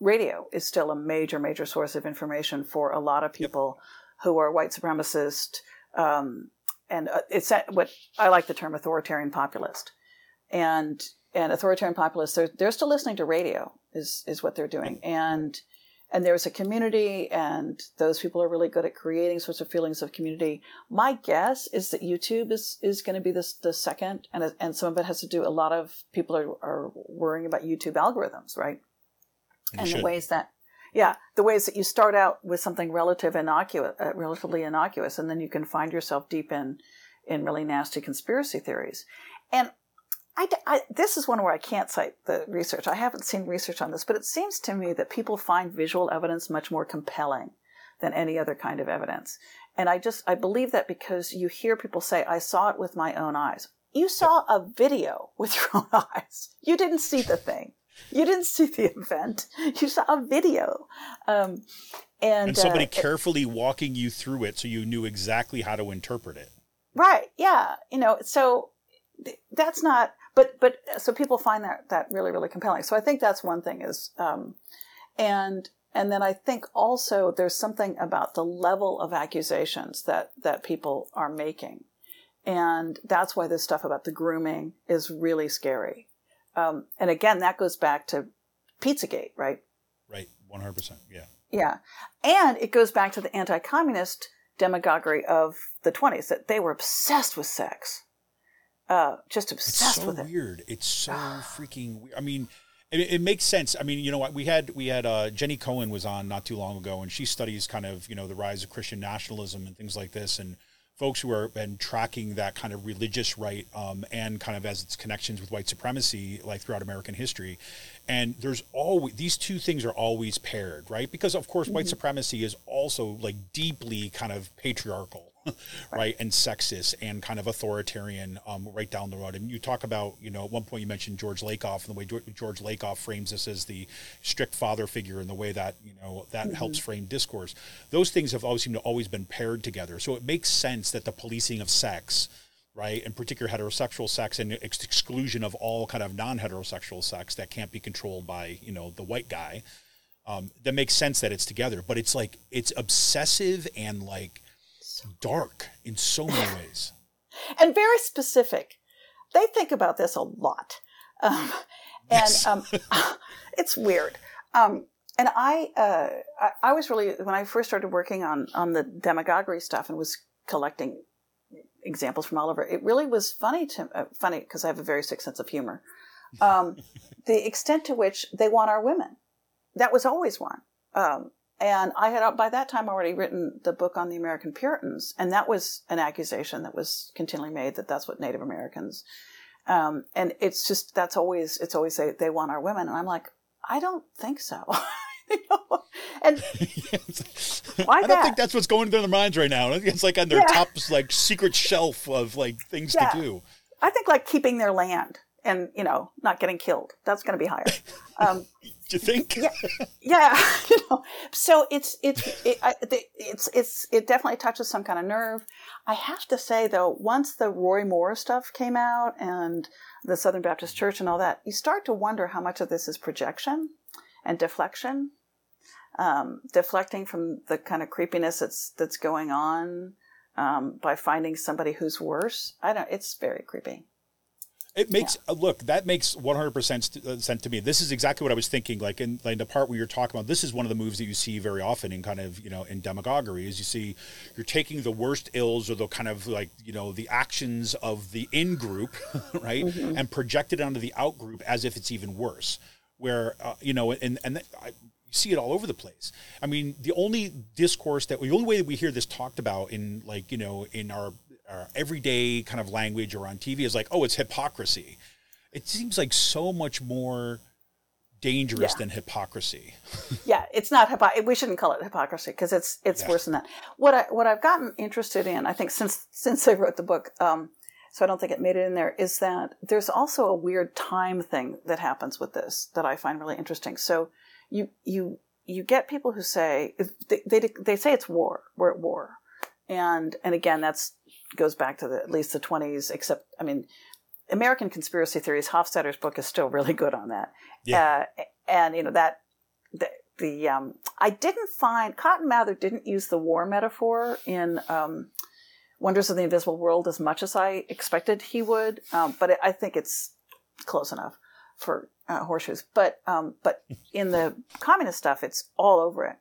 Speaker 3: radio is still a major major source of information for a lot of people yep. who are white supremacist. Um, and uh, it's what I like the term authoritarian populist. And and authoritarian populists they're, they're still listening to radio is is what they're doing. And and there's a community and those people are really good at creating sorts of feelings of community. My guess is that youtube is is going to be this the second and and some of it has to do a lot of people are, are worrying about youtube algorithms right? And the ways that yeah the ways that you start out with something relative innocuous uh, relatively innocuous and then you can find yourself deep in in really nasty conspiracy theories. And I, I, this is one where I can't cite the research. I haven't seen research on this, but it seems to me that people find visual evidence much more compelling than any other kind of evidence. And I just, I believe that because you hear people say, I saw it with my own eyes. You saw a video with your own eyes. You didn't see the thing. You didn't see the event. You saw a video. Um, and,
Speaker 2: and somebody uh, carefully walking you through it so you knew exactly how to interpret it.
Speaker 3: Right. Yeah. You know, so that's not but but so people find that that really really compelling. So I think that's one thing is, um, and and then I think also there's something about the level of accusations that that people are making, and that's why this stuff about the grooming is really scary. Um, and again, that goes back to Pizzagate, right?
Speaker 2: Right, one hundred percent. Yeah.
Speaker 3: Yeah, and it goes back to the anti-communist demagoguery of the 20s that they were obsessed with sex uh, just obsessed
Speaker 2: so
Speaker 3: with it.
Speaker 2: Weird. It's so freaking weird. I mean, it, it, makes sense. I mean, you know what? We had we had uh, Jenny Cohen was on not too long ago, and she studies kind of you know the rise of Christian nationalism and things like this, and folks who have been tracking that kind of religious right um, and kind of as its connections with white supremacy, like throughout American history. And there's always these two things are always paired, right? Because of course, mm-hmm. white supremacy is also like deeply kind of patriarchal right. and sexist and kind of authoritarian um, right down the road. And you talk about, you know, at one point you mentioned George Lakoff and the way George Lakoff frames this as the strict father figure and the way that, you know, that mm-hmm. helps frame discourse. Those things have always seemed to always been paired together. So it makes sense that the policing of sex, right, in particular heterosexual sex and ex- exclusion of all kind of non-heterosexual sex that can't be controlled by, you know, the white guy. Um, that makes sense that it's together, but it's like it's obsessive and like dark in so many ways.
Speaker 3: and very specific. They think about this a lot. Um, and um, it's weird. Um, and I, uh, I, I, was really, when I first started working on, on the demagoguery stuff and was collecting examples from all over, it really was funny to, uh, funny because I have a very sick sense of humor. Um, the extent to which they want our women. That was always one. Um, and I had by that time already written the book on the American Puritans, and that was an accusation that was continually made that that's what Native Americans. Um, and it's just that's always it's always they they want our women, and I'm like I don't think so. and
Speaker 2: why I don't that? think that's what's going through their minds right now. It's like on their yeah. top like secret shelf of like things yeah. to do.
Speaker 3: I think like keeping their land and you know not getting killed. That's going to be higher.
Speaker 2: Um, Do you think?
Speaker 3: Yeah, yeah. You know, so it's it's it, it's it's it definitely touches some kind of nerve. I have to say though, once the Roy Moore stuff came out and the Southern Baptist Church and all that, you start to wonder how much of this is projection and deflection, um, deflecting from the kind of creepiness that's that's going on um, by finding somebody who's worse. I don't. It's very creepy.
Speaker 2: It makes yeah. uh, look that makes 100% uh, sense to me. This is exactly what I was thinking. Like in, like the part where you're talking about, this is one of the moves that you see very often in kind of you know in demagoguery. Is you see you're taking the worst ills or the kind of like you know the actions of the in group, right, mm-hmm. and project it onto the out group as if it's even worse. Where uh, you know and and I, see it all over the place. I mean, the only discourse that the only way that we hear this talked about in like you know in our our everyday kind of language or on TV is like, oh, it's hypocrisy. It seems like so much more dangerous yeah. than hypocrisy.
Speaker 3: yeah, it's not hypocrisy. We shouldn't call it hypocrisy because it's it's yeah. worse than that. What I what I've gotten interested in, I think since since I wrote the book, um, so I don't think it made it in there, is that there's also a weird time thing that happens with this that I find really interesting. So you you you get people who say they, they, they say it's war, we're at war, and and again that's goes back to the, at least the 20s, except, I mean, American conspiracy theories, Hofstadter's book is still really good on that. Yeah. Uh, and, you know, that, the, the um, I didn't find, Cotton Mather didn't use the war metaphor in um, Wonders of the Invisible World as much as I expected he would, um, but it, I think it's close enough for uh, horseshoes. But, um, but in the communist stuff, it's all over it.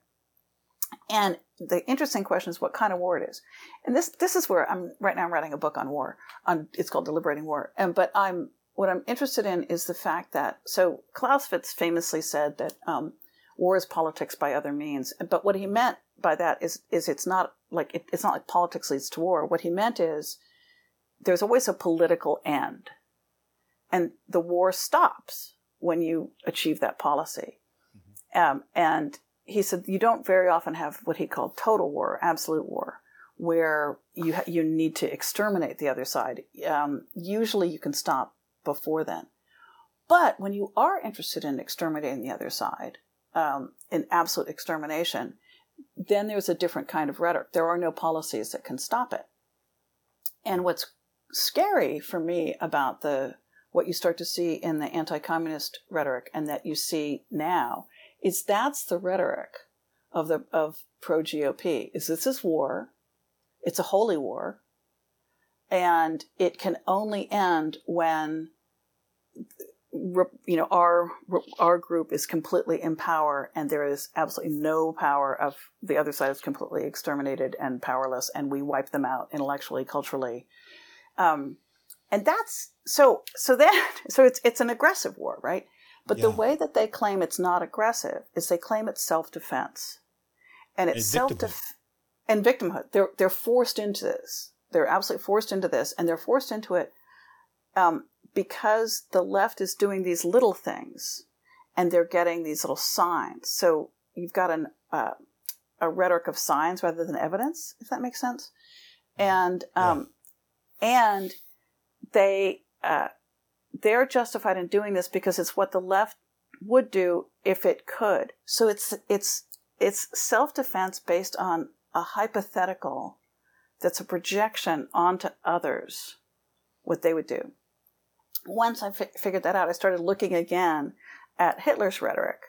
Speaker 3: And the interesting question is what kind of war it is. And this this is where I'm right now I'm writing a book on war. On it's called Deliberating War. And but I'm what I'm interested in is the fact that so Clausewitz famously said that um, war is politics by other means. But what he meant by that is is it's not like it, it's not like politics leads to war. What he meant is there's always a political end, and the war stops when you achieve that policy. Mm-hmm. Um, and he said you don't very often have what he called total war, absolute war, where you ha- you need to exterminate the other side. Um, usually, you can stop before then. But when you are interested in exterminating the other side, um, in absolute extermination, then there's a different kind of rhetoric. There are no policies that can stop it. And what's scary for me about the what you start to see in the anti-communist rhetoric and that you see now is that's the rhetoric of the of pro GOP. Is this is war? It's a holy war, and it can only end when you know our our group is completely in power and there is absolutely no power of the other side is completely exterminated and powerless and we wipe them out intellectually culturally um, and that's so so then so it's it's an aggressive war right but yeah. the way that they claim it's not aggressive is they claim it's self defense. And it's self defense and victimhood. They're they're forced into this. They're absolutely forced into this, and they're forced into it um, because the left is doing these little things, and they're getting these little signs. So you've got an uh, a rhetoric of signs rather than evidence, if that makes sense. And um, yeah. and they uh, they're justified in doing this because it's what the left would do if it could. So it's it's it's self-defense based on a hypothetical that's a projection onto others what they would do. Once I fi- figured that out, I started looking again at Hitler's rhetoric,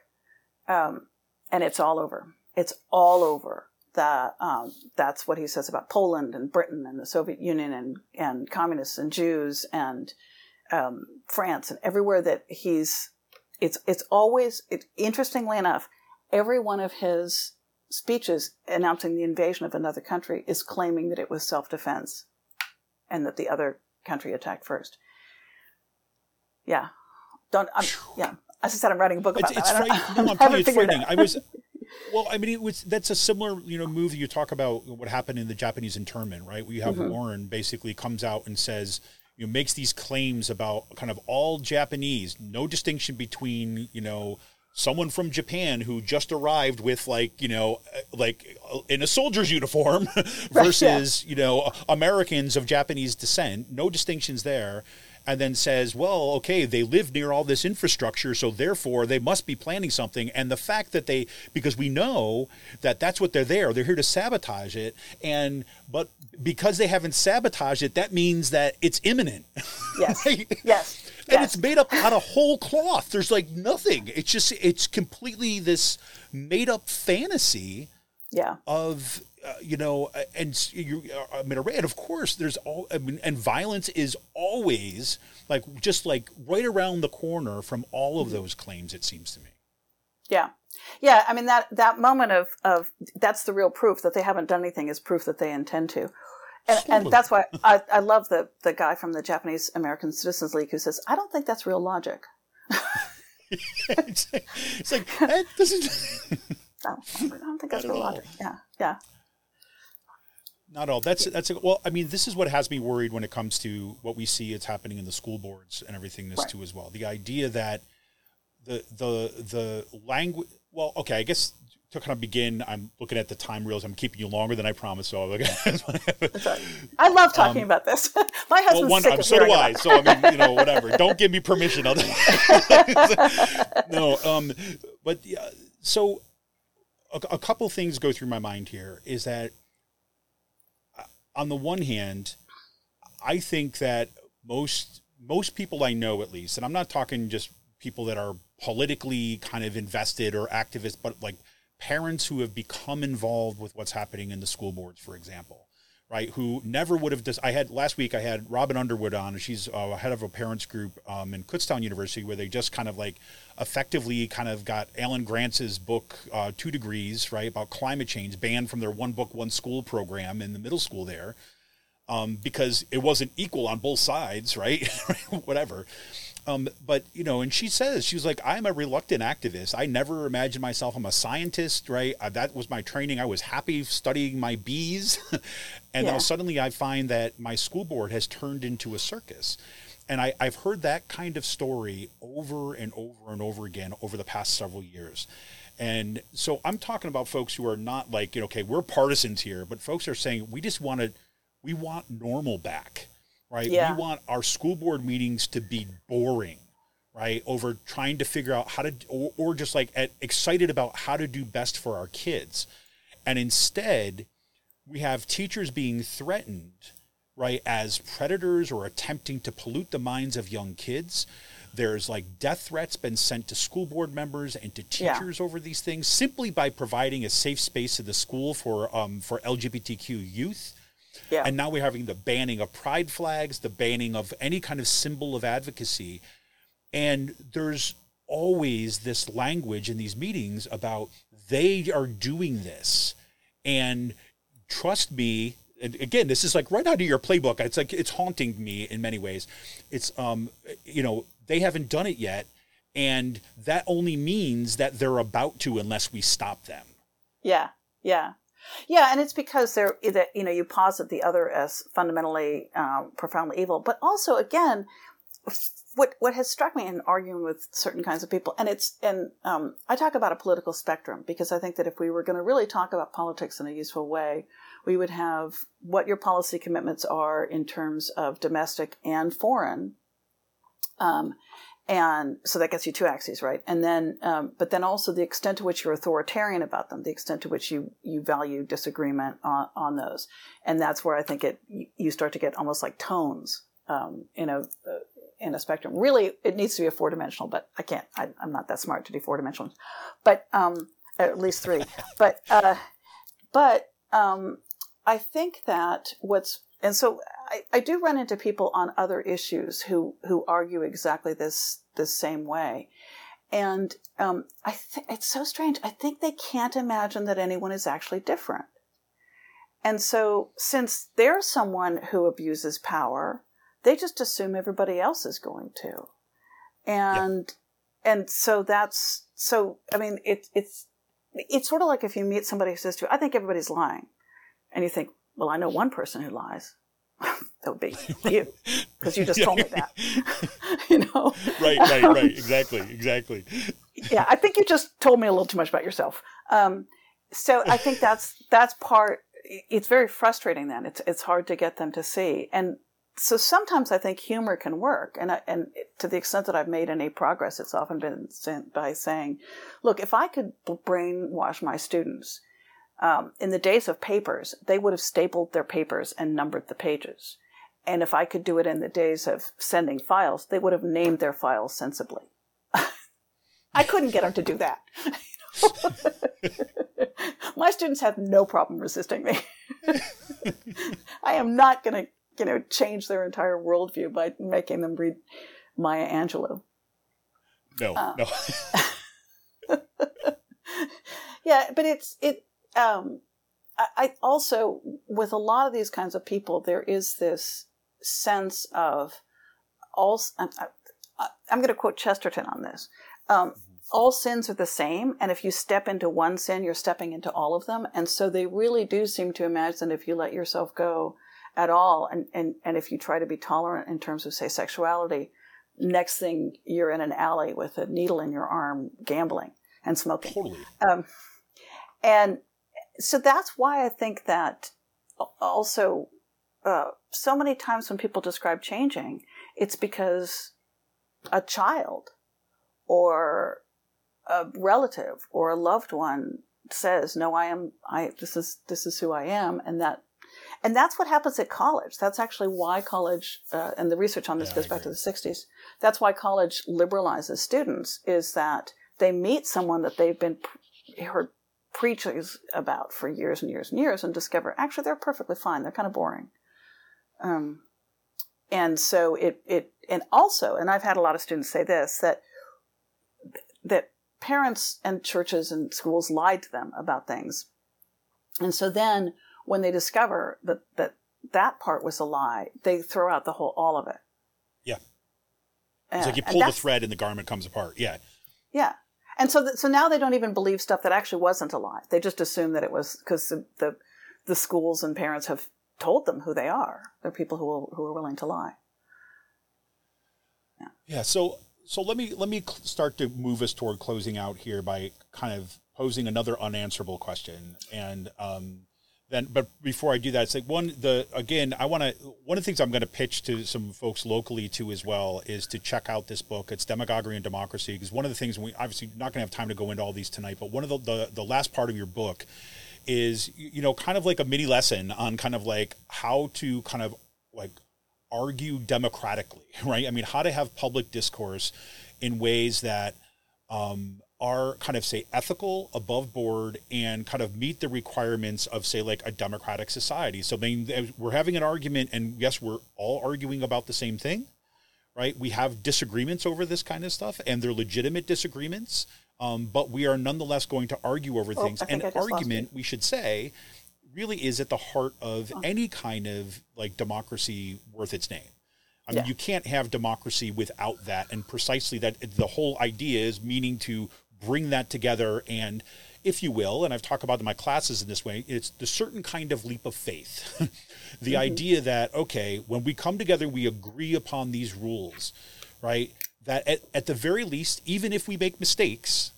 Speaker 3: um, and it's all over. It's all over. That um, that's what he says about Poland and Britain and the Soviet Union and and communists and Jews and um, France and everywhere that he's it's it's always it, interestingly enough every one of his speeches announcing the invasion of another country is claiming that it was self-defense and that the other country attacked first. Yeah. Don't I'm, yeah. As i said i'm writing a book about
Speaker 2: it's,
Speaker 3: that
Speaker 2: it's no, i'm telling you it's frightening. I was well i mean it was that's a similar you know move that you talk about what happened in the japanese internment right? Where you have mm-hmm. warren basically comes out and says you know, makes these claims about kind of all Japanese, no distinction between, you know, someone from Japan who just arrived with like, you know, uh, like uh, in a soldier's uniform versus, right, yeah. you know, Americans of Japanese descent, no distinctions there. And then says, well, okay, they live near all this infrastructure, so therefore they must be planning something. And the fact that they, because we know that that's what they're there, they're here to sabotage it. And, but because they haven't sabotaged it, that means that it's imminent.
Speaker 3: Yes. right? Yes.
Speaker 2: And yes. it's made up out of whole cloth. There's like nothing. It's just, it's completely this made up fantasy
Speaker 3: yeah.
Speaker 2: of uh, you know, uh, and you, uh, I mean, and of course, there's all, I mean, and violence is always like just like right around the corner from all of those claims. It seems to me.
Speaker 3: Yeah, yeah. I mean that that moment of of that's the real proof that they haven't done anything is proof that they intend to. And, and that's why I, I love the, the guy from the Japanese American Citizens League who says, I don't think that's real logic.
Speaker 2: it's, like, it's like, that doesn't.
Speaker 3: I don't think that's real logic. Yeah, yeah.
Speaker 2: Not all. That's that's a, well. I mean, this is what has me worried when it comes to what we see it's happening in the school boards and everything. This right. too as well. The idea that the the the language. Well, okay. I guess to kind of begin, I'm looking at the time reels. I'm keeping you longer than I promised. So
Speaker 3: I love talking um, about this. My husband's well, one, sick of
Speaker 2: so do I. So I mean, you know, whatever. Don't give me permission. no, um, but yeah, so a, a couple things go through my mind here. Is that on the one hand, I think that most most people I know at least, and I'm not talking just people that are politically kind of invested or activists, but like parents who have become involved with what's happening in the school boards, for example, right? Who never would have. Dis- I had last week. I had Robin Underwood on. She's uh, head of a parents group um, in Kutztown University, where they just kind of like effectively kind of got Alan Gratz's book uh, Two Degrees, right, about climate change, banned from their one book one school program in the middle school there, um, because it wasn't equal on both sides, right, whatever. Um, but you know, and she says she was like, "I'm a reluctant activist. I never imagined myself. I'm a scientist, right? Uh, that was my training. I was happy studying my bees, and yeah. now suddenly I find that my school board has turned into a circus." And I, I've heard that kind of story over and over and over again over the past several years. And so I'm talking about folks who are not like, you know, okay, we're partisans here, but folks are saying we just want to, we want normal back right? Yeah. We want our school board meetings to be boring, right? Over trying to figure out how to, or, or just like at, excited about how to do best for our kids. And instead, we have teachers being threatened, right, as predators or attempting to pollute the minds of young kids. There's like death threats been sent to school board members and to teachers yeah. over these things simply by providing a safe space in the school for um, for LGBTQ youth yeah. And now we're having the banning of pride flags, the banning of any kind of symbol of advocacy. And there's always this language in these meetings about they are doing this. And trust me, and again, this is like right out of your playbook. It's like it's haunting me in many ways. It's um, you know, they haven't done it yet, and that only means that they're about to unless we stop them.
Speaker 3: Yeah, yeah. Yeah, and it's because they're you know you posit the other as fundamentally um, profoundly evil, but also again, what what has struck me in arguing with certain kinds of people, and it's and um, I talk about a political spectrum because I think that if we were going to really talk about politics in a useful way, we would have what your policy commitments are in terms of domestic and foreign. Um, and so that gets you two axes right and then um, but then also the extent to which you're authoritarian about them the extent to which you you value disagreement on, on those and that's where i think it you start to get almost like tones um, in uh, in a spectrum really it needs to be a four dimensional but i can't I, am not that smart to do four dimensional but um, at least three but uh, but um, i think that what's and so I, I do run into people on other issues who who argue exactly this this same way. And um, I th- it's so strange. I think they can't imagine that anyone is actually different. And so, since they're someone who abuses power, they just assume everybody else is going to. And yeah. and so that's so. I mean, it, it's it's sort of like if you meet somebody who says to you, "I think everybody's lying," and you think, "Well, I know one person who lies." that would be you because you just told me that you know
Speaker 2: right right right exactly exactly
Speaker 3: yeah i think you just told me a little too much about yourself um, so i think that's that's part it's very frustrating then it's it's hard to get them to see and so sometimes I think humor can work, and I, and to the extent that I've made any progress, it's often been sent by saying, "Look, if I could brainwash my students um, in the days of papers, they would have stapled their papers and numbered the pages, and if I could do it in the days of sending files, they would have named their files sensibly." I couldn't get them to do that. my students have no problem resisting me. I am not going to you know, change their entire worldview by making them read Maya Angelou.
Speaker 2: No, uh,
Speaker 3: no. yeah, but it's it. Um, I, I also with a lot of these kinds of people, there is this sense of all. I, am going to quote Chesterton on this. Um, mm-hmm. all sins are the same, and if you step into one sin, you're stepping into all of them. And so they really do seem to imagine if you let yourself go at all. And, and, and if you try to be tolerant in terms of, say, sexuality, next thing you're in an alley with a needle in your arm gambling and smoking.
Speaker 2: Totally.
Speaker 3: Um, and so that's why I think that also uh, so many times when people describe changing, it's because a child or a relative or a loved one says, "No, I am. I this is this is who I am," and that and that's what happens at college. That's actually why college, uh, and the research on this yeah, goes back to the 60s. That's why college liberalizes students, is that they meet someone that they've been heard preachers about for years and years and years and discover actually they're perfectly fine. They're kind of boring. Um, and so it, it, and also, and I've had a lot of students say this, that, that parents and churches and schools lied to them about things. And so then when they discover that that that part was a lie, they throw out the whole all of it.
Speaker 2: Yeah. It's like you pull the thread and the garment comes apart. Yeah.
Speaker 3: Yeah. And so, so now they don't even believe stuff that actually wasn't a lie. They just assume that it was because the, the, the schools and parents have told them who they are. They're people who will, who are willing to lie.
Speaker 2: Yeah. Yeah. So so let me let me start to move us toward closing out here by kind of posing another unanswerable question. And um, then but before i do that it's like one the again i want to one of the things i'm going to pitch to some folks locally too as well is to check out this book. It's demagoguery and democracy because one of the things we obviously not going to have time to go into all these tonight but one of the, the the last part of your book is you know kind of like a mini lesson on kind of like how to kind of like argue democratically right? I mean how to have public discourse in ways that um, are kind of say ethical, above board, and kind of meet the requirements of say like a democratic society. So I mean, we're having an argument, and yes, we're all arguing about the same thing, right? We have disagreements over this kind of stuff, and they're legitimate disagreements. Um, but we are nonetheless going to argue over things. And argument, we should say, really is at the heart of oh. any kind of like democracy worth its name. I mean, yeah. you can't have democracy without that. And precisely that the whole idea is meaning to bring that together and if you will, and I've talked about in my classes in this way, it's the certain kind of leap of faith. the mm-hmm. idea that, okay, when we come together, we agree upon these rules, right? That at, at the very least, even if we make mistakes,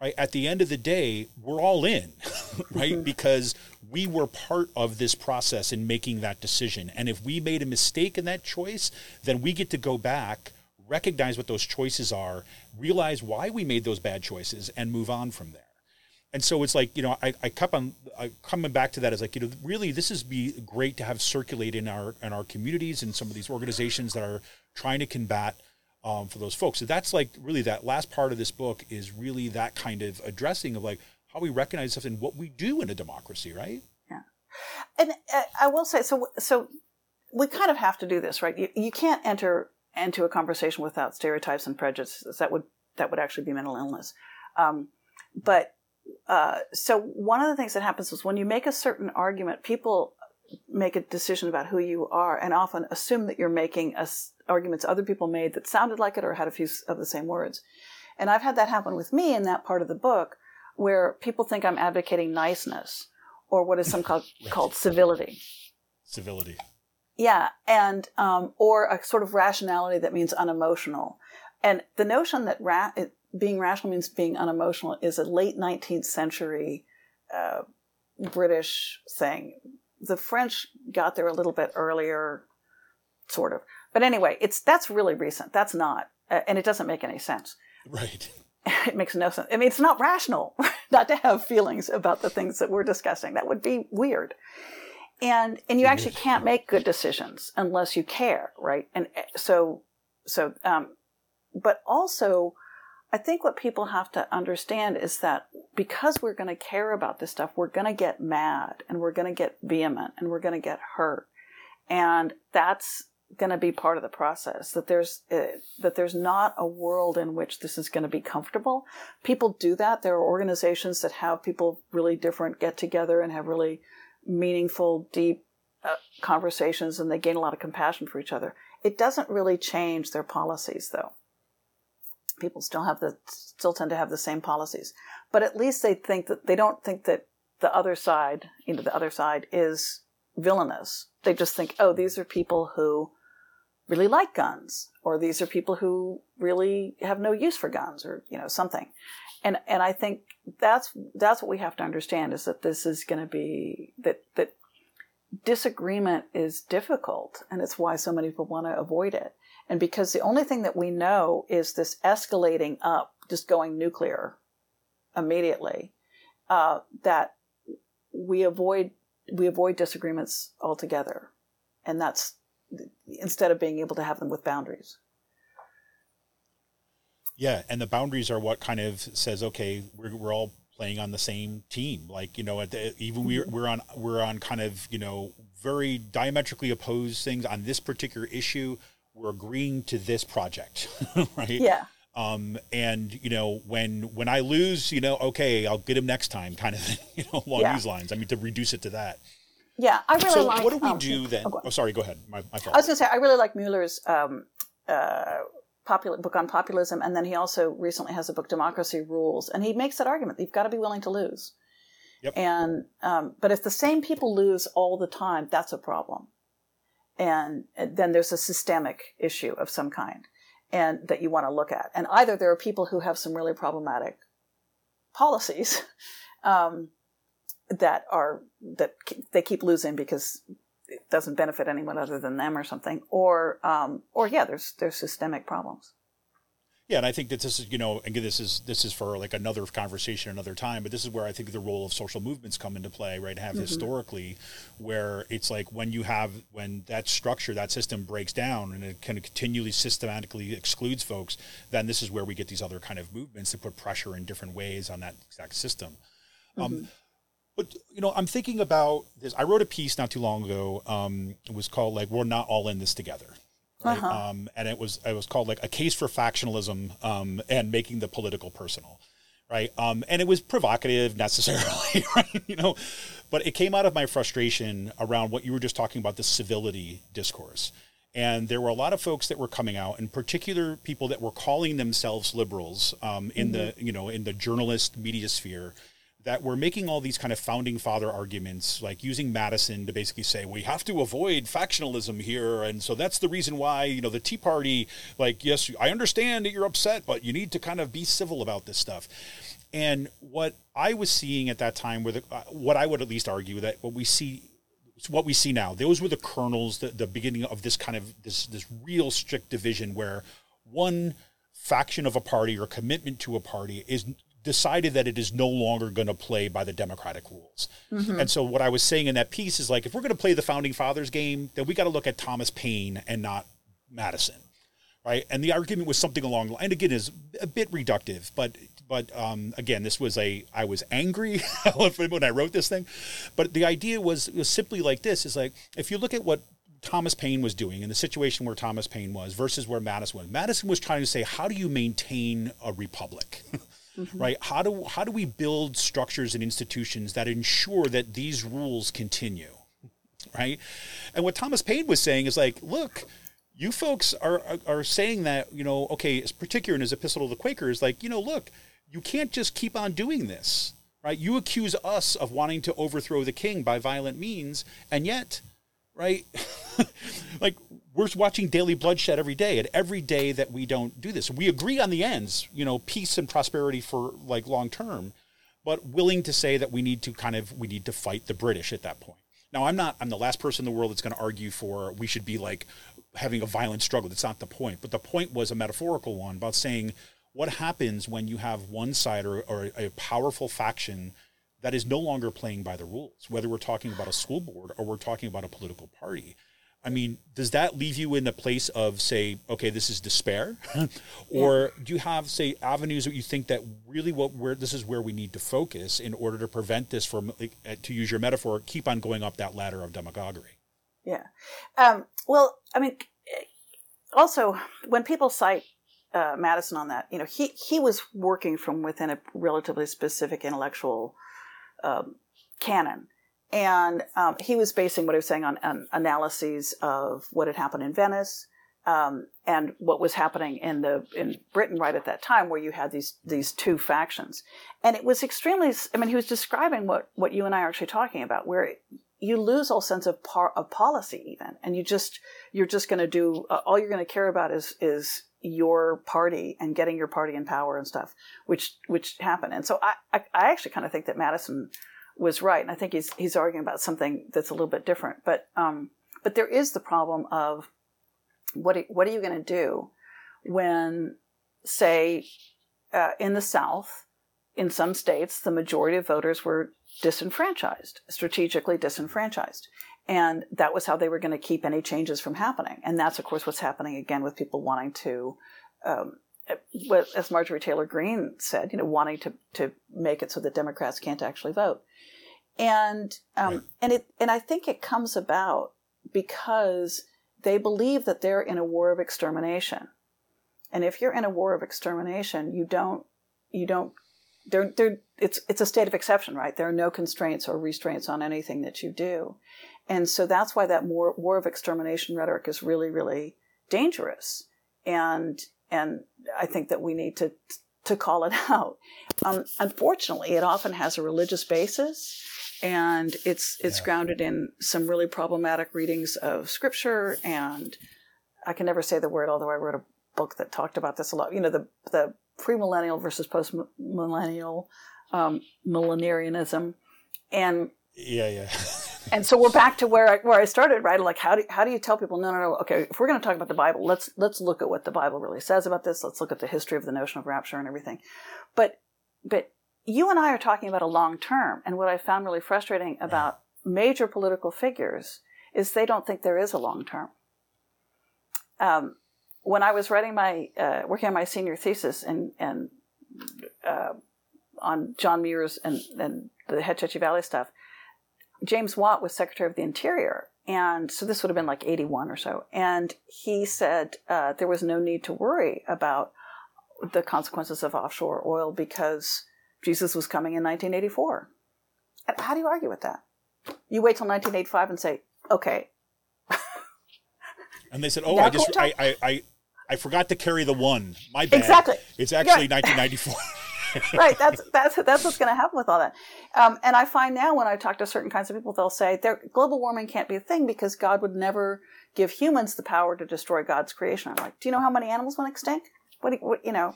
Speaker 2: right, at the end of the day, we're all in, right? Mm-hmm. Because we were part of this process in making that decision. And if we made a mistake in that choice, then we get to go back recognize what those choices are, realize why we made those bad choices, and move on from there. And so it's like you know, I, I kept on I, coming back to that as like you know, really this is be great to have circulate in our in our communities and some of these organizations that are trying to combat um, for those folks. So that's like really that last part of this book is really that kind of addressing of like how we recognize stuff and what we do in a democracy, right?
Speaker 3: Yeah, and uh, I will say so. So we kind of have to do this, right? You, you can't enter into a conversation without stereotypes and prejudices. That would that would actually be mental illness. Um, but uh, so one of the things that happens is when you make a certain argument, people make a decision about who you are and often assume that you're making arguments other people made that sounded like it or had a few of the same words. And I've had that happen with me in that part of the book where people think I'm advocating niceness or what is some called, right. called civility.
Speaker 2: Civility.
Speaker 3: Yeah, and um, or a sort of rationality that means unemotional, and the notion that ra- being rational means being unemotional is a late 19th century uh, British thing. The French got there a little bit earlier, sort of. But anyway, it's that's really recent. That's not, uh, and it doesn't make any sense.
Speaker 2: Right.
Speaker 3: It makes no sense. I mean, it's not rational not to have feelings about the things that we're discussing. That would be weird. And and you actually can't make good decisions unless you care, right? And uh, so so um, but also I think what people have to understand is that because we're going to care about this stuff, we're going to get mad and we're going to get vehement and we're going to get hurt. And that's going to be part of the process that there's uh, that there's not a world in which this is going to be comfortable people do that there are organizations that have people really different get together and have really meaningful deep uh, conversations and they gain a lot of compassion for each other. It doesn't really change their policies though. People still have the still tend to have the same policies. But at least they think that they don't think that the other side you know the other side is villainous. They just think oh these are people who really like guns or these are people who really have no use for guns or you know something and and i think that's that's what we have to understand is that this is going to be that that disagreement is difficult and it's why so many people want to avoid it and because the only thing that we know is this escalating up, just going nuclear immediately, uh, that we avoid we avoid disagreements altogether, and that's instead of being able to have them with boundaries.
Speaker 2: Yeah, and the boundaries are what kind of says, okay, we're we're all playing on the same team. Like you know, the, even we're mm-hmm. we're on we're on kind of you know very diametrically opposed things on this particular issue we're agreeing to this project, right?
Speaker 3: Yeah.
Speaker 2: Um, and you know, when when I lose, you know, okay, I'll get him next time, kind of you know, along yeah. these lines. I mean, to reduce it to that.
Speaker 3: Yeah, I really
Speaker 2: so
Speaker 3: like.
Speaker 2: what do we um, do then? Oh, oh, sorry, go ahead. My, my fault. I
Speaker 3: was going to say I really like Mueller's um, uh, popular book on populism, and then he also recently has a book, Democracy Rules, and he makes that argument: you've got to be willing to lose. Yep. And um, but if the same people lose all the time, that's a problem and then there's a systemic issue of some kind and that you want to look at and either there are people who have some really problematic policies um, that are that they keep losing because it doesn't benefit anyone other than them or something or um, or yeah there's there's systemic problems
Speaker 2: yeah, and I think that this is, you know, again, this is this is for like another conversation another time, but this is where I think the role of social movements come into play, right? Have mm-hmm. historically, where it's like when you have when that structure, that system breaks down, and it kind of continually systematically excludes folks, then this is where we get these other kind of movements that put pressure in different ways on that exact system. Um, mm-hmm. Um, but you know, I'm thinking about this. I wrote a piece not too long ago. Um, it was called like "We're Not All in This Together." right? Uh-huh. Um, and it was it was called like a case for factionalism um, and making the political personal, right? Um, and it was provocative necessarily, right? You know, but it came out of my frustration around what you were just talking about the civility discourse. And there were a lot of folks that were coming out, in particular people that were calling themselves liberals um, in mm-hmm. the you know in the journalist media sphere that we're making all these kind of founding father arguments, like using Madison to basically say we have to avoid factionalism here, and so that's the reason why you know the Tea Party, like yes, I understand that you're upset, but you need to kind of be civil about this stuff. And what I was seeing at that time, were the, uh, what I would at least argue that what we see what we see now. Those were the kernels, the, the beginning of this kind of this this real strict division where one faction of a party or commitment to a party is decided that it is no longer going to play by the democratic rules. Mm-hmm. And so what I was saying in that piece is like if we're going to play the founding fathers game, then we got to look at Thomas Paine and not Madison. Right? And the argument was something along the and again is a bit reductive, but but um, again, this was a I was angry when I wrote this thing, but the idea was was simply like this: is like if you look at what Thomas Paine was doing in the situation where Thomas Paine was versus where Madison was. Madison was trying to say, how do you maintain a republic? mm-hmm. right? How do how do we build structures and institutions that ensure that these rules continue, right? And what Thomas Paine was saying is like, look, you folks are are saying that you know, okay, particular in his epistle to the Quakers, like you know, look, you can't just keep on doing this, right? You accuse us of wanting to overthrow the king by violent means, and yet, right? like we're watching daily bloodshed every day, and every day that we don't do this, we agree on the ends, you know, peace and prosperity for like long term, but willing to say that we need to kind of we need to fight the British at that point. Now, I'm not I'm the last person in the world that's going to argue for we should be like having a violent struggle. That's not the point. But the point was a metaphorical one about saying what happens when you have one side or, or a powerful faction that is no longer playing by the rules, whether we're talking about a school board or we're talking about a political party. I mean, does that leave you in a place of say, okay, this is despair, or do you have say avenues that you think that really what where this is where we need to focus in order to prevent this from, to use your metaphor, keep on going up that ladder of demagoguery?
Speaker 3: Yeah. Um, well, I mean, also when people cite uh, Madison on that, you know, he he was working from within a relatively specific intellectual um, canon and um, he was basing what he was saying on, on, analyses of what had happened in Venice um, and what was happening in the in Britain right at that time, where you had these these two factions, and it was extremely. I mean, he was describing what what you and I are actually talking about, where you lose all sense of par, of policy even, and you just you're just going to do uh, all you're going to care about is is your party and getting your party in power and stuff, which which happened. And so I I, I actually kind of think that Madison was right, and I think he's he's arguing about something that's a little bit different. But um, but there is the problem of what what are you going to do when, say, uh, in the South, in some states, the majority of voters were disenfranchised, strategically disenfranchised. And that was how they were going to keep any changes from happening. And that's, of course, what's happening again with people wanting to, um, as Marjorie Taylor Greene said, you know, wanting to, to make it so that Democrats can't actually vote and um, right. and it and I think it comes about because they believe that they're in a war of extermination, and if you're in a war of extermination, you don't you don't there there it's it's a state of exception, right? There are no constraints or restraints on anything that you do, and so that's why that war war of extermination rhetoric is really really dangerous, and and I think that we need to to call it out. Um, unfortunately, it often has a religious basis and it's it's yeah. grounded in some really problematic readings of scripture and i can never say the word although i wrote a book that talked about this a lot you know the the premillennial versus postmillennial um, millenarianism and
Speaker 2: yeah yeah
Speaker 3: and so we're back to where I, where I started right? Like how do how do you tell people no no no okay if we're going to talk about the bible let's let's look at what the bible really says about this. Let's look at the history of the notion of rapture and everything. But but you and I are talking about a long term, and what I found really frustrating about major political figures is they don't think there is a long term. Um, when I was writing my uh, working on my senior thesis and and uh, on John Muir's and, and the Hetch Hetchy Valley stuff, James Watt was Secretary of the Interior, and so this would have been like eighty one or so, and he said uh, there was no need to worry about the consequences of offshore oil because Jesus was coming in 1984. And how do you argue with that? You wait till 1985 and say, okay.
Speaker 2: and they said, oh, I just, I, I, I, I, forgot to carry the one. My bad.
Speaker 3: Exactly.
Speaker 2: It's actually 1994.
Speaker 3: right. That's that's that's what's going to happen with all that. Um, and I find now when I talk to certain kinds of people, they'll say global warming can't be a thing because God would never give humans the power to destroy God's creation. I'm like, do you know how many animals went extinct? What, you, what you know?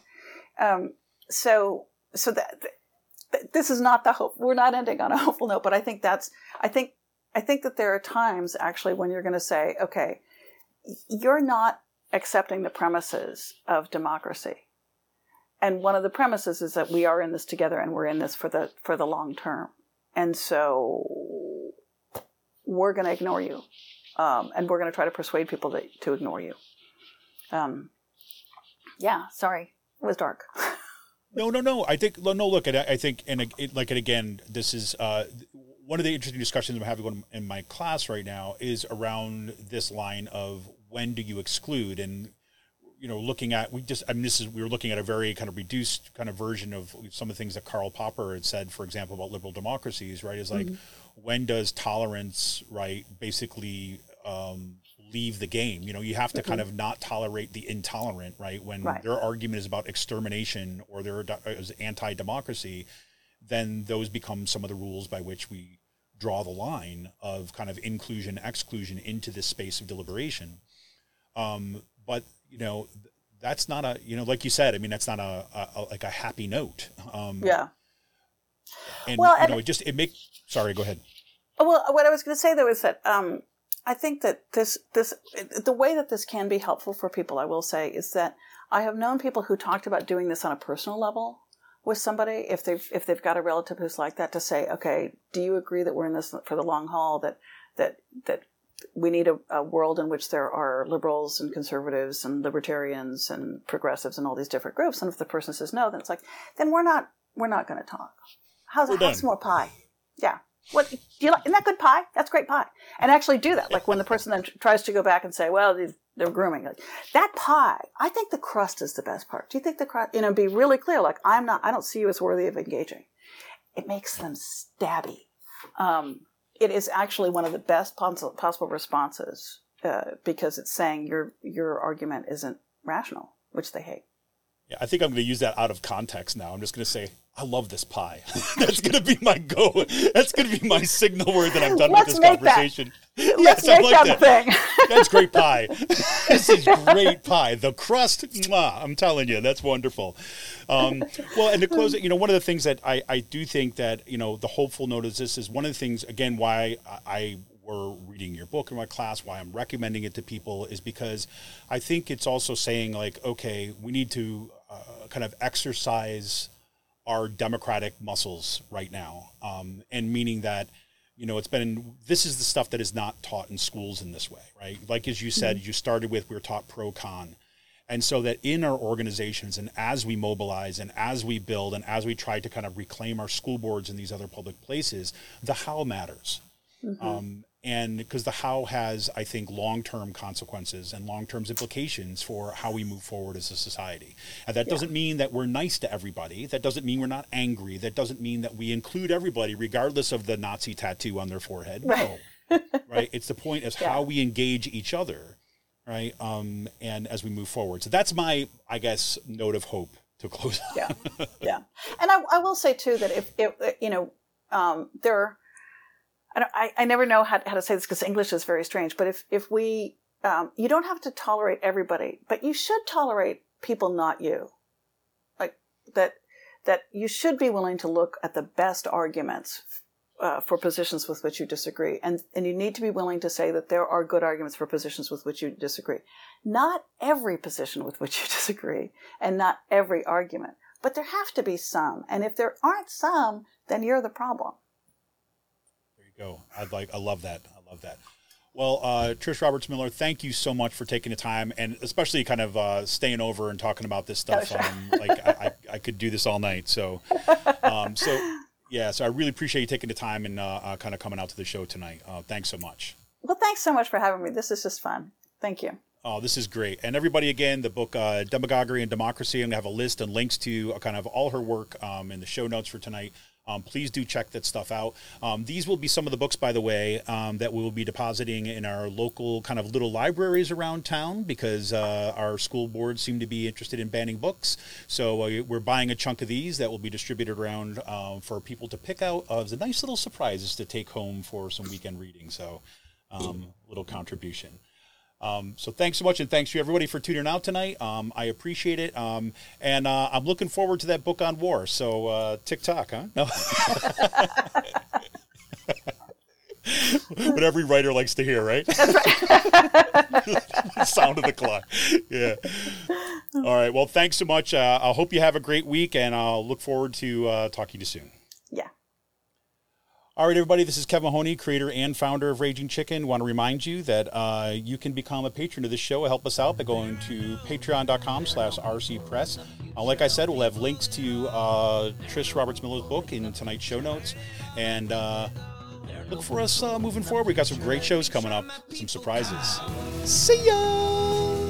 Speaker 3: Um, so so that this is not the hope. We're not ending on a hopeful note, but I think that's. I think I think that there are times actually when you're going to say, okay, you're not accepting the premises of democracy. And one of the premises is that we are in this together and we're in this for the for the long term. And so we're going to ignore you. Um, and we're going to try to persuade people to, to ignore you. Um, yeah, sorry. It was dark.
Speaker 2: No, no, no. I think no. Look, I think, and like, again, this is uh, one of the interesting discussions I'm having in my class right now is around this line of when do you exclude and you know looking at we just I mean this is we were looking at a very kind of reduced kind of version of some of the things that Karl Popper had said for example about liberal democracies right is like mm-hmm. when does tolerance right basically um, leave the game. You know, you have to mm-hmm. kind of not tolerate the intolerant, right? When right. their argument is about extermination or their is anti-democracy, then those become some of the rules by which we draw the line of kind of inclusion, exclusion into this space of deliberation. Um, but you know, that's not a you know, like you said, I mean, that's not a, a, like a happy note.
Speaker 3: Um, yeah.
Speaker 2: And well, you know, it just it makes. Sorry, go ahead.
Speaker 3: Well, what I was going to say though is that um, I think that this this the way that this can be helpful for people, I will say, is that I have known people who talked about doing this on a personal level with somebody if they've if they've got a relative who's like that to say, okay, do you agree that we're in this for the long haul? That that that we need a, a world in which there are liberals and conservatives and libertarians and progressives and all these different groups. And if the person says no, then it's like, then we're not we're not going to talk. How's, how's more pie? Yeah. What do you like? Isn't that good pie? That's great pie. And actually do that. Like when the person then tries to go back and say, well, they're grooming. Like, that pie, I think the crust is the best part. Do you think the crust, you know, be really clear, like, I'm not, I don't see you as worthy of engaging. It makes them stabby. Um, it is actually one of the best possible responses uh, because it's saying your your argument isn't rational, which they hate.
Speaker 2: Yeah, I think I'm going to use that out of context now. I'm just going to say, I love this pie. That's going to be my go. That's going to be my signal word that I'm done
Speaker 3: Let's
Speaker 2: with this conversation.
Speaker 3: That. Let's yes, make like that, that.
Speaker 2: That's great pie. this is great pie. The crust, mwah, I'm telling you, that's wonderful. Um, well, and to close it, you know, one of the things that I, I do think that, you know, the hopeful note is this is one of the things, again, why I were reading your book in my class, why I'm recommending it to people is because I think it's also saying, like, okay, we need to uh, kind of exercise our democratic muscles right now, um, and meaning that you know it's been this is the stuff that is not taught in schools in this way, right? Like as you said, mm-hmm. you started with we are taught pro con. And so that in our organizations and as we mobilize and as we build and as we try to kind of reclaim our school boards and these other public places, the how matters. Mm-hmm. Um, and because the how has i think long-term consequences and long-term implications for how we move forward as a society. And that yeah. doesn't mean that we're nice to everybody. That doesn't mean we're not angry. That doesn't mean that we include everybody regardless of the nazi tattoo on their forehead. Right. no. Right? It's the point is yeah. how we engage each other right um, and as we move forward. So that's my i guess note of hope to close
Speaker 3: yeah. yeah. And I, I will say too that if, if you know um, there I, I, I never know how, how to say this because English is very strange, but if, if we, um, you don't have to tolerate everybody, but you should tolerate people not you. Like that, that you should be willing to look at the best arguments uh, for positions with which you disagree. And, and you need to be willing to say that there are good arguments for positions with which you disagree. Not every position with which you disagree and not every argument, but there have to be some. And if there aren't some, then you're the problem
Speaker 2: go. I'd like. I love that. I love that. Well, uh, Trish Roberts Miller, thank you so much for taking the time and especially kind of uh, staying over and talking about this stuff. Oh, sure. um, like I, I, I, could do this all night. So, um, so yeah. So I really appreciate you taking the time and uh, uh kind of coming out to the show tonight. Uh, thanks so much.
Speaker 3: Well, thanks so much for having me. This is just fun. Thank you.
Speaker 2: Oh, this is great. And everybody, again, the book uh, Demagoguery and Democracy, I'm going to have a list and links to kind of all her work um, in the show notes for tonight. Um, please do check that stuff out. Um, these will be some of the books, by the way, um, that we will be depositing in our local kind of little libraries around town because uh, our school boards seem to be interested in banning books. So uh, we're buying a chunk of these that will be distributed around uh, for people to pick out as a nice little surprises to take home for some weekend reading. So, um, little contribution. Um, so thanks so much, and thanks to everybody for tuning out tonight. Um, I appreciate it, um, and uh, I'm looking forward to that book on war. So uh, tick tock, huh? No. what every writer likes to hear, right? Sound of the clock. Yeah. All right. Well, thanks so much. Uh, I hope you have a great week, and I'll look forward to uh, talking to you soon. All right, everybody, this is Kevin Mahoney, creator and founder of Raging Chicken. Want to remind you that uh, you can become a patron of this show. Help us out by going to patreon.com slash rcpress. Uh, like I said, we'll have links to uh, Trish Roberts Miller's book in tonight's show notes. And uh, look for us uh, moving forward. We've got some great shows coming up, some surprises. See ya!